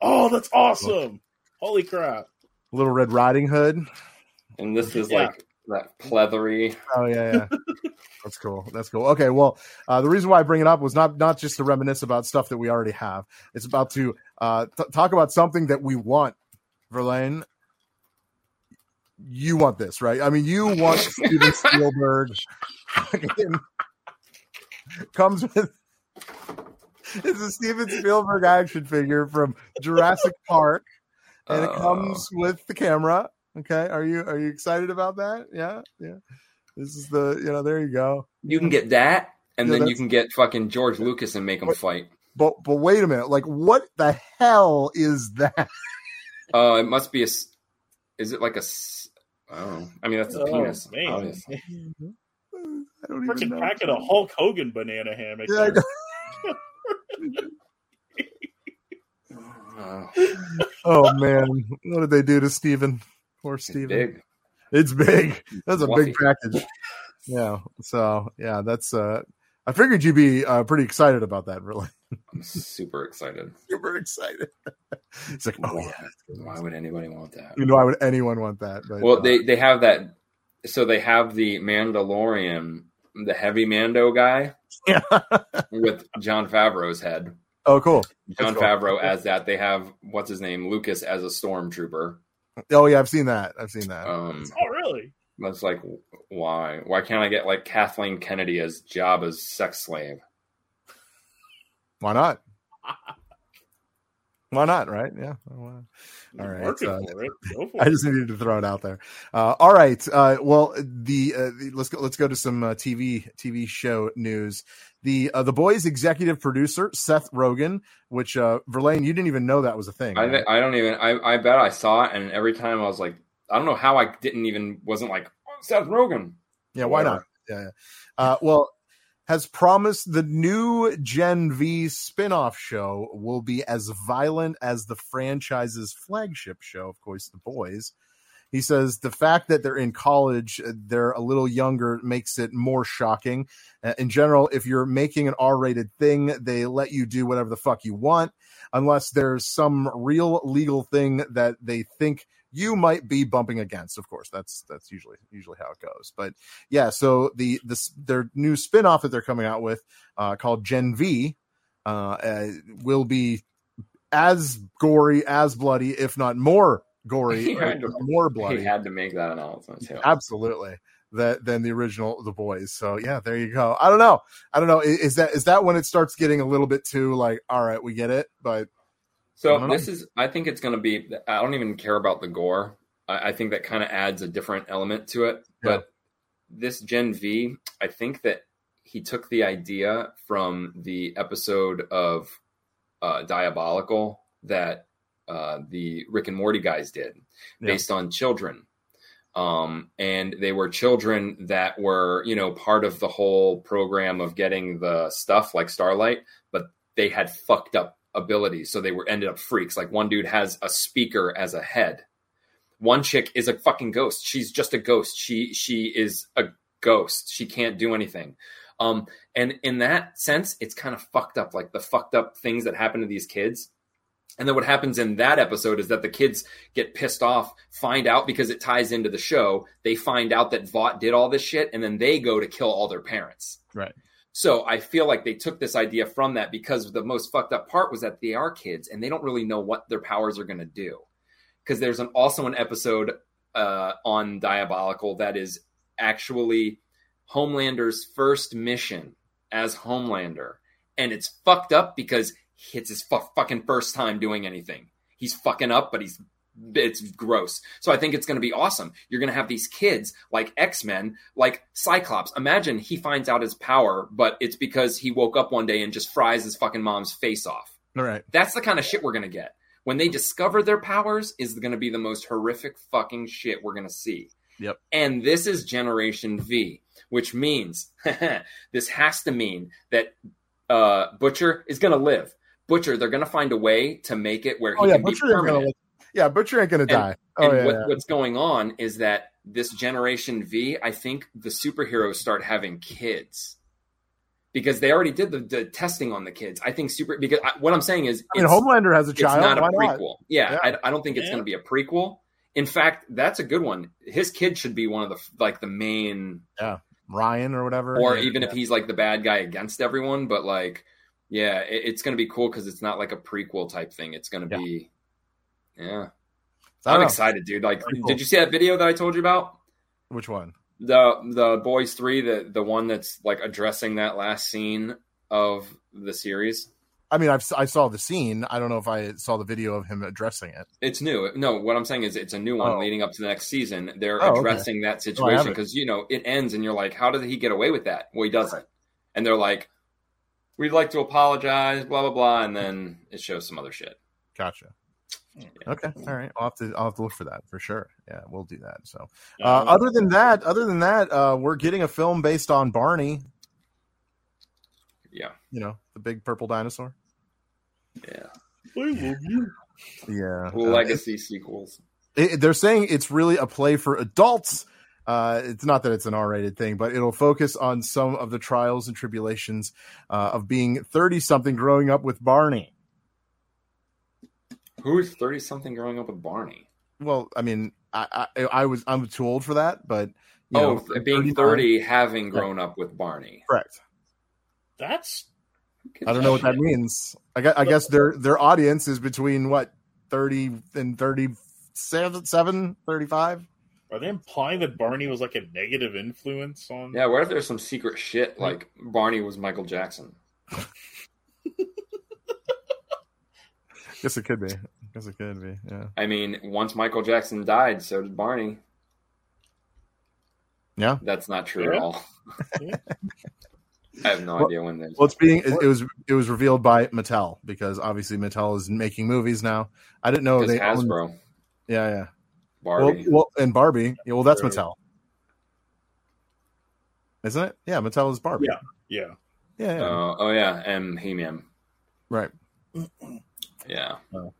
Oh, that's awesome! Holy crap! Little Red Riding Hood. and this is Yeah. like that [LAUGHS] pleathery Oh yeah, yeah. That's cool. That's cool. Okay, well, uh, the reason why I bring it up was not not just to reminisce about stuff that we already have. It's about to uh, t- talk about something that we want. Verlaine, you want this, right? I mean, you want [LAUGHS] Steven Spielberg. comes with it's a Steven Spielberg action figure from Jurassic Park, and it Uh. comes with the camera. Okay, are you are you excited about that? Yeah, yeah. This is the you know there you go. You can get that, and Yeah, then you can get fucking George Lucas and make them fight. But but wait a minute, like what the hell is that? Oh, it must be a. s- Is it like a? s- I don't know. I mean, that's a Oh, penis. man. obviously. I don't even Freaking know. packing a Hulk Hogan banana hammock. Yeah, there. Oh, [LAUGHS] Oh man, what did they do to Steven? Poor Steven. big. It's big. [LAUGHS] That's a big package. [LAUGHS] Yeah. So yeah, that's uh I figured you'd be uh, pretty excited about that, really. I'm super excited. [LAUGHS] Super excited. it's like, oh yeah. Why would anybody want that? You know, why would anyone want that? But, Well, uh, they they have that. So they have the Mandalorian, the heavy Mando guy yeah. with Jon Favreau's head. oh, cool. Jon cool. Favreau as that. They have what's his name, Lucas as a stormtrooper. Oh yeah, I've seen that. I've seen that. Um, Oh, really? that's like why? Why can't I get like Kathleen Kennedy as Jabba's sex slave? Why not? [LAUGHS] Why not? Right? Yeah. All right. Uh, for it. Go [LAUGHS] for I just needed to throw it out there. Uh, all right. Uh, well, the, uh, the let's go. Let's go to some uh, TV TV show news. The uh, the boys executive producer Seth Rogen, which uh, Verlaine, you didn't even know that was a thing. I right? I don't even. I I bet I saw it, and every time I was like, I don't know how I didn't even wasn't like oh, Seth Rogen. yeah. Why not? Yeah. yeah. Uh, well, has promised the new Gen V spin-off show will be as violent as the franchise's flagship show, of course, The Boys. He says the fact that they're in college, uh, they're a little younger, makes it more shocking. Uh, in general, if you're making an R-rated thing, they let you do whatever the fuck you want, unless there's some real legal thing that they think you might be bumping against. Of course, that's that's usually usually how it goes. But yeah, so the this their new spin-off that they're coming out with uh, called Gen V uh, uh, will be as gory, as bloody, if not more gory, [LAUGHS] He to- more He bloody. had to make that announcement too. Absolutely. That than the original The Boys. So yeah, there you go. I don't know. I don't know. I- Is that is that when it starts getting a little bit too like, all right, we get it, but So this is, I think it's going to be. I don't even care about the gore. I, I think that kind of adds a different element to it. Yeah. But this Gen V, I think that he took the idea from the episode of uh, Diabolical that uh, the Rick and Morty guys did, Yeah. based on children. Um, and they were children that were, you know, part of the whole program of getting the stuff like Starlight, but they had fucked up abilities, so they were ended up freaks. Like one dude has a speaker as a head. One chick is a fucking ghost. She's just a ghost. She she is a ghost. She can't do anything. Um, and in that sense, it's kind of fucked up. Like the fucked up things that happen to these kids. And then what happens in that episode is that the kids get pissed off, find out because it ties into the show. They find out that Vought did all this shit, and then they go to kill all their parents. Right. So I feel like they took this idea from that because the most fucked up part was that they are kids and they don't really know what their powers are going to do. Because there's an, also an episode uh, on Diabolical that is actually Homelander's first mission as Homelander, and it's fucked up because it's his fu- fucking first time doing anything. He's fucking up, but he's it's gross. So I think it's going to be awesome. You're going to have these kids like X Men, like Cyclops. Imagine he finds out his power, but it's because he woke up one day and just fries his fucking mom's face off. all right. That's the kind of shit we're going to get. When they discover their powers, is going to be the most horrific fucking shit we're going to see. Yep. And this is Generation V, which means [LAUGHS] this has to mean that uh, Butcher is going to live. Butcher, they're going to find a way to make it where he Oh yeah, can be Butcher ain't permanent. Yeah, Butcher ain't gonna die. Oh and yeah, what, yeah. what's going on is that this generation V, I think the superheroes start having kids because they already did the, the testing on the kids. I think super because I, what I'm saying is I mean Homelander has a it's child. not a Why not? prequel. Yeah, Yeah. I, I don't think it's going to be a prequel. In fact, that's a good one. His kid should be one of the like the main, Yeah, Ryan or whatever. or even if he's like the bad guy against everyone. But like, yeah, it, it's going to be cool because it's not like a prequel type thing. It's going to be, yeah. I'm know. excited, dude. Like, cool. did you see that video that I told you about? Which one? the the boys three the the one that's like addressing that last scene of the series I mean, I've I saw the scene. I don't know if I saw the video of him addressing it. it's new no what i'm saying is it's a new one Oh. leading up to the next season they're Oh, okay. addressing that Oh, situation because you know it ends and you're like how did he get away with that well he doesn't and they're like we'd like to apologize blah blah blah and then it shows some other shit Gotcha. Okay, all right. I'll have to I'll have to look for that for sure. Yeah, we'll do that. So, uh, other than that, other than that, uh, we're getting a film based on Barney. yeah You know, the big purple dinosaur. yeah I love you. Yeah, Uh, legacy sequels it- they're saying it's really a play for adults. Uh, it's not that it's an R-rated thing, but it'll focus on some of the trials and tribulations uh, of being thirty-something growing up with Barney. Who's 30 something growing up with barney Well, I mean, I I, I was I'm too old for that, but you oh know, being 39 30 having grown up with barney correct. That's I don't know what that means. I guess, I guess their their audience is between what 30 and 37, 7, 35. are they implying that Barney was like a negative influence on? Yeah, what if there's some secret shit like Barney was Michael Jackson? [LAUGHS] Guess it could be. Guess it could be. Yeah. I mean, once Michael Jackson died, so did Barney. Yeah. That's not true Yeah. at all. [LAUGHS] I have no Well- idea when this. Well, it's being it, it was it was revealed by Mattel because obviously Mattel is making movies now. I didn't know Because they owned, Hasbro, Yeah, yeah. Well, Barbie. well, and Barbie. Yeah, well, that's Mattel, isn't it? Yeah, Mattel is Barbie. Yeah. Yeah. yeah, yeah. Uh, oh yeah, and He-Man. right. [CLEARS THROAT] Yeah.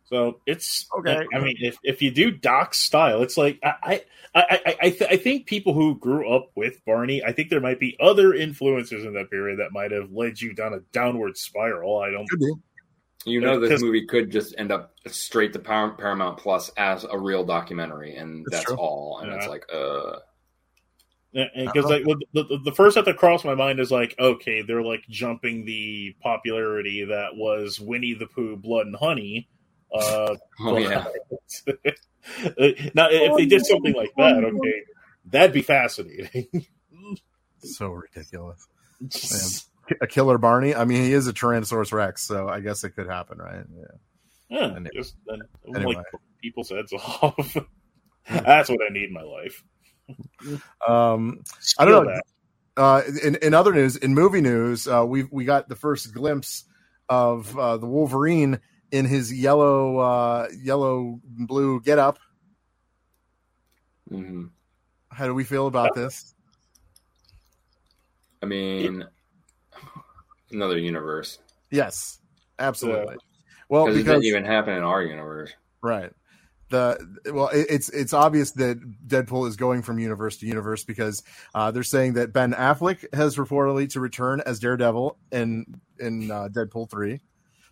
So it's Okay. I mean, if, if you do Doc style, it's like I I I I, th- I think people who grew up with Barney, I think there might be other influences in that period that might have led you down a downward spiral. I don't. Could be. You know, this movie could just end up straight to Paramount Plus as a real documentary, and That's that's, all. And it's like, uh, Because like the, the, the first thought that crossed my mind is like, okay, they're like jumping the popularity that was Winnie the Pooh, Blood and Honey. Uh, [LAUGHS] oh yeah, [LAUGHS] now, if they did something like that, okay, that'd be fascinating. [LAUGHS] So ridiculous. A killer Barney. I mean, he is a Tyrannosaurus Rex, so I guess it could happen, right? Yeah. Yeah, Anyway. just then, Anyway. like people's heads off. That's what I need in my life. Um, I don't know. that. uh, in, in other news, in movie news, uh, we we got the first glimpse of uh, the Wolverine in his yellow uh, yellow and blue getup. hmm How do we feel about this? I mean, another universe Yes, absolutely. Well, because it because didn't even happen in our universe. Right. The well, it's it's obvious that Deadpool is going from universe to universe because uh, they're saying that Ben Affleck has reportedly to return as Daredevil in in uh, Deadpool three,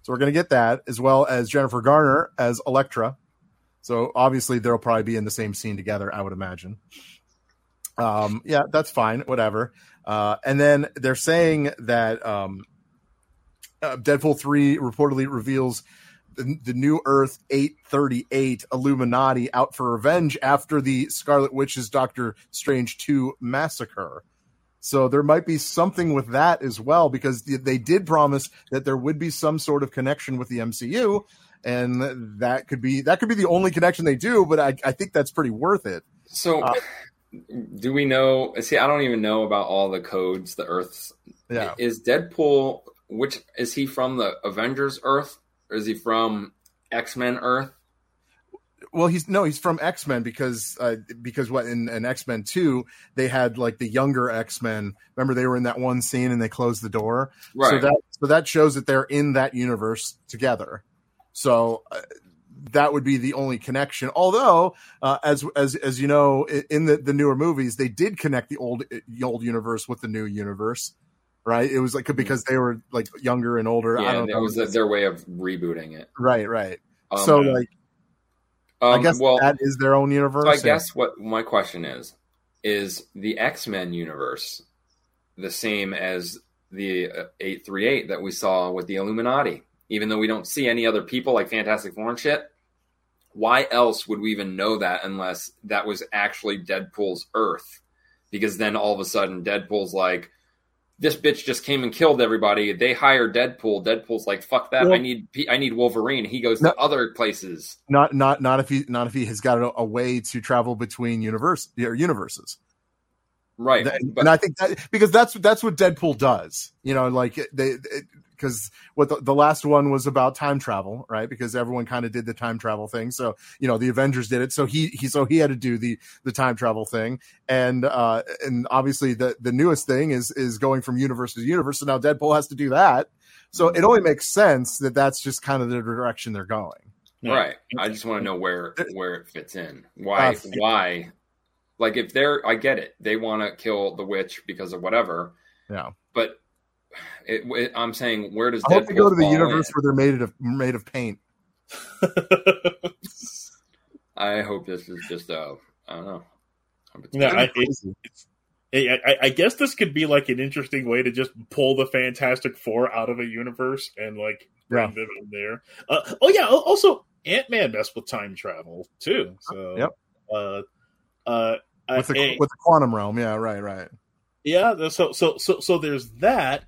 so we're going to get that as well as Jennifer Garner as Elektra. So obviously they'll probably be in the same scene together, I would imagine. Um, yeah, that's fine, whatever. Uh, and then they're saying that um, uh, Deadpool three reportedly reveals the, the new Earth 838 Illuminati out for revenge after the Scarlet Witch's Doctor Strange 2 massacre. So there might be something with that as well because they did promise that there would be some sort of connection with the MCU and that could be that could be the only connection they do but I, I think that's pretty worth it. So, Uh, do we know? See, I don't even know about all the codes. The Earth's Yeah. is Deadpool. Which is he from? The Avengers Earth, or is he from X Men Earth? Well, he's no, he's from X Men because uh, because what in, in X Men Two they had like the younger X Men. Remember they were in that one scene and they closed the door. Right. So that so that shows that they're in that universe together. So uh, that would be the only connection. Although, uh, as as as you know, in the the newer movies, they did connect the old the old universe with the new universe. Right? It was like because they were like younger and older. I yeah, don't and it know. was their way of rebooting it. right, right. Um, so like, I um, guess well, that is their own universe. So I guess what my question is is the X Men universe the same as the uh, eight three eight that we saw with the Illuminati? Even though we don't see any other people like Fantastic Four and shit, why else would we even know that unless that was actually Deadpool's Earth? Because then all of a sudden Deadpool's like. This bitch just came and killed everybody. They hire Deadpool. Deadpool's like, "Fuck that! I need, I need Wolverine." He goes No. to other places. not not not if he not if he has got a, a way to travel between universe or universes. Right, That- but and I think that because that's that's what Deadpool does. You know, like they because what the, the last one was about time travel, right? Because everyone kind of did the time travel thing. So you know, the Avengers did it. So he he so he had to do the the time travel thing, and uh and obviously the the newest thing is is going from universe to universe. So now Deadpool has to do that. So it only makes sense that that's just kind of the direction they're going. Right. I just want to know where where it fits in. Why? Uh, why? Like if they're, I get it. They want to kill the witch because of whatever. Yeah. But it, it- I'm saying, where does I hope Deadpool they go to the universe in? where they're made of made of paint. [LAUGHS] I hope this is just a. I don't know. No, I, Crazy. I, I, I guess this could be like an interesting way to just pull the Fantastic Four out of a universe and like bring them in there. Uh, oh yeah, also Ant Man messed with time travel too. So Yep. Uh, uh, with the I- with the quantum realm. Yeah, right, right. yeah. So so so so there's that,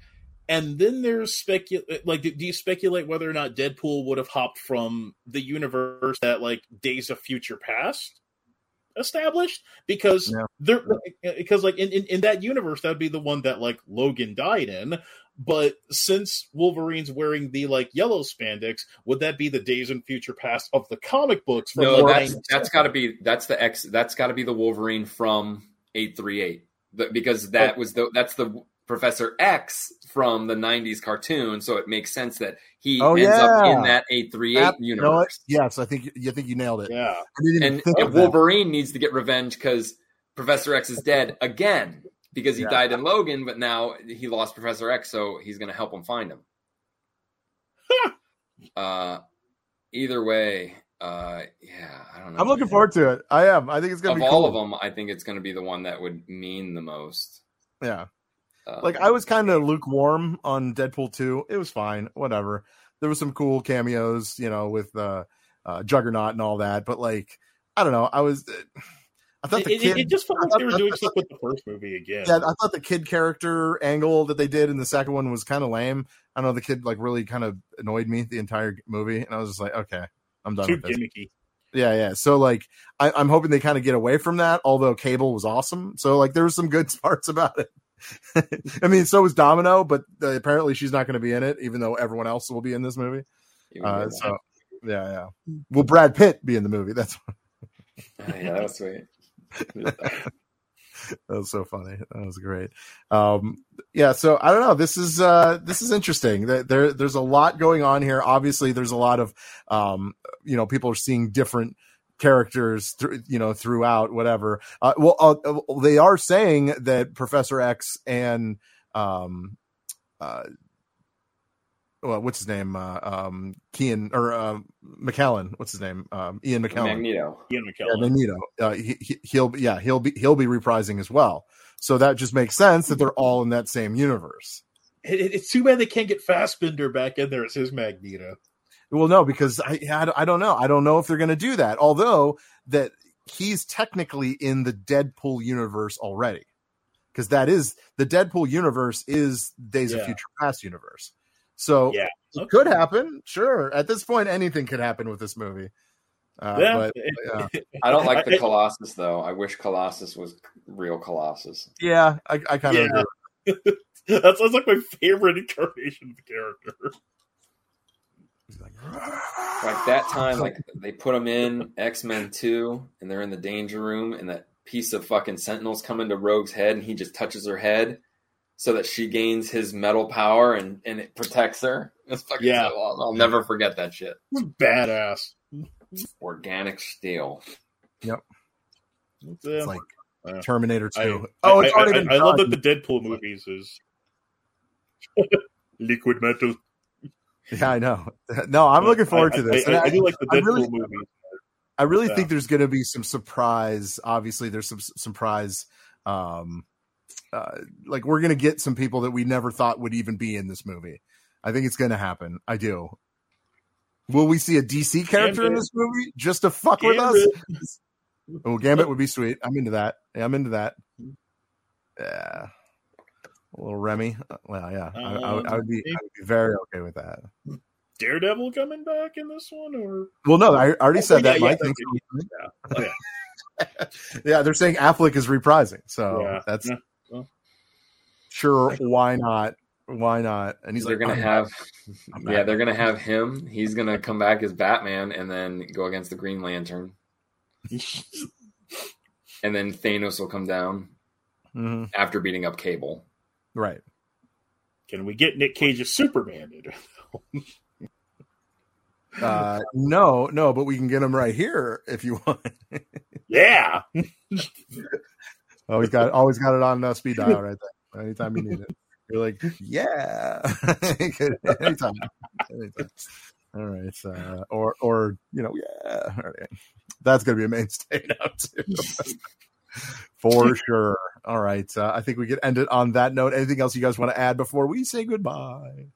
and then there's speculate. Like, do, do you speculate whether or not Deadpool would have hopped from the universe that like Days of Future Past established? Because Yeah. there, because like in, in in that universe, that'd be the one that like Logan died in. But since Wolverine's wearing the like yellow spandex, would that be the Days in Future Past of the comic books? From No, like, that's 97? that's got to be that's the X. That's got to be the Wolverine from eight three eight. Because that oh. was the that's the Professor X from the '90s cartoon, so it makes sense that he Oh, ends up in that 838 That- you know universe. Yes, I think you think you nailed it. Yeah. I didn't even and, and of that. Wolverine needs to get revenge because Professor X is dead again because he Yeah. died in Logan, but now he lost Professor X, so he's going to help him find him. [LAUGHS] uh, either way, uh, yeah, I don't know. I'm looking man. forward to it. I am. I think it's gonna be all cool. of them, I think it's going to be the one that would mean the most. Yeah. Uh, Like I was kind of lukewarm on Deadpool 2. It was fine, whatever. There was some cool cameos, you know, with uh, uh Juggernaut and all that, but like I don't know, I was I thought the it- kid it just felt like thought they were doing stuff with the first movie again. yeah, I thought the kid character angle that they did in the second one was kind of lame. I don't know, the kid like really kind of annoyed me the entire movie, and I was just like, okay, I'm done Too with this. gimmicky. Yeah, yeah. So like, I, I'm hoping they kind of get away from that. Although Cable was awesome, so like, there was some good [LAUGHS] parts about it. [LAUGHS] I mean, so was Domino, but uh, apparently she's not going to be in it, even though everyone else will be in this movie. Uh, so yeah, yeah. Will Brad Pitt be in the movie? That's [LAUGHS] yeah, that was sweet. that was so funny. That was great. Um, yeah, so I don't know. This is uh, this is interesting. There there's a lot going on here. Obviously, there's a lot of um, you know people are seeing different characters through you know throughout whatever. Uh, well, uh, they are saying that Professor X and um, uh, well, what's his name? Uh, um, Kean or uh, McKellen. What's his name? Um, Ian McKellen. Magneto. Ian Yeah, Magneto. Uh, he, he, he'll be, yeah, he'll be, he'll be reprising as well. So that just makes sense that they're all in that same universe. It- it- it's too bad they can't get Fassbender back in there as his Magneto. Well, no, because I, I, I don't know. I don't know if they're going to do that. Although that he's technically in the Deadpool universe already, because that is the Deadpool universe is Days of Future Past universe. So Yeah. it could happen. Sure, at this point, anything could happen with this movie. Uh, Yeah. but [LAUGHS] yeah, I don't like the [LAUGHS] Colossus though. I wish Colossus was real Colossus. yeah, I, I kind of Yeah. agree. [LAUGHS] That's, that's like my favorite incarnation of the character. Like that [LAUGHS] time, like they put them in X Men Two, and they're in the danger room, and that piece of fucking Sentinels come into Rogue's head, and he just touches her head, so that she gains his metal power, and and it protects her. It's fucking Yeah. so awesome. I'll never forget that shit. Badass. Organic steel. It's, It's um, like uh, Terminator I, Two. oh, it's I, already I, been I love that the Deadpool movies is [LAUGHS] liquid metal. Yeah, I know. [LAUGHS] No, I'm looking forward to this. I, I, I do like the Deadpool really- movies. I really think there's going to be some surprise. Obviously, there's some surprise. Um, uh, like we're going to get some people that we never thought would even be in this movie. I think it's going to happen. I do. Will we see a DC character in this movie just to fuck with us? Gambit. Oh, Gambit would be sweet. I'm into that. Yeah, I'm into that. Yeah, a little Remy. Uh, Well, yeah, I, I, would- I would be. I would be very okay with that. Daredevil coming back in this one, or Well, no, I already Oh, said that. yeah, Mike that's thinks Oh, yeah. [LAUGHS] yeah, they're saying Affleck is reprising, so Yeah. that's Yeah. Well. sure. Why not? Why not? And he's they're like, gonna have, [LAUGHS] I'm yeah, they're gonna have him. He's gonna come back as Batman, and then go against the Green Lantern, [LAUGHS] and then Thanos will come down Mhm. after beating up Cable. Right. Can we get Nick Cage as Superman? [LAUGHS] Uh, no, no, but we can get him right here if you want. yeah, [LAUGHS] always got always got it on uh, speed dial right there. Anytime you need it, you're like, yeah, [LAUGHS] anytime, anytime. All right, uh, or or you know, yeah, all right. That's gonna be a mainstay now too, for sure. All right, uh, I think we could end it on that note. Anything else you guys want to add before we say goodbye?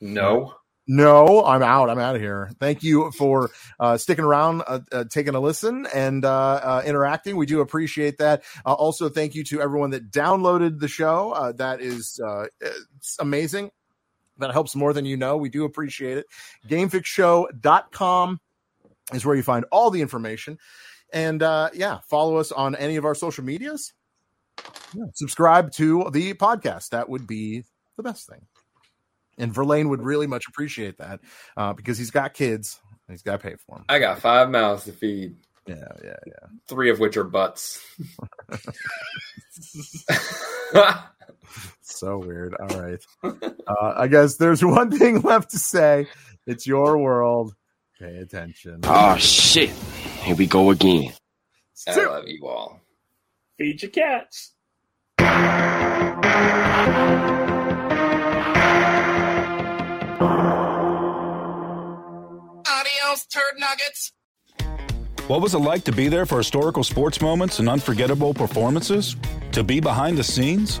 No, No, I'm out. I'm out of here. Thank you for uh, sticking around, uh, uh, taking a listen, and uh, uh, interacting. We do appreciate that. Uh, also, thank you to everyone that downloaded the show. Uh, that is uh, amazing. That helps more than you know. We do appreciate it. GameFixShow.com is where you find all the information. And uh, yeah, follow us on any of our social medias. Yeah, subscribe to the podcast. That would be the best thing. And Verlaine would really much appreciate that uh, because he's got kids. And he's got to pay for them. I got five mouths to feed. Yeah, yeah, yeah. Three of which are butts. [LAUGHS] so weird. All right. Uh, I guess there's one thing left to say. It's your world. Pay attention. Oh shit! Here we go again. I love you all. Feed your cats. Adios, turd nuggets. What was it like to be there for historical sports moments and unforgettable performances? To be behind the scenes?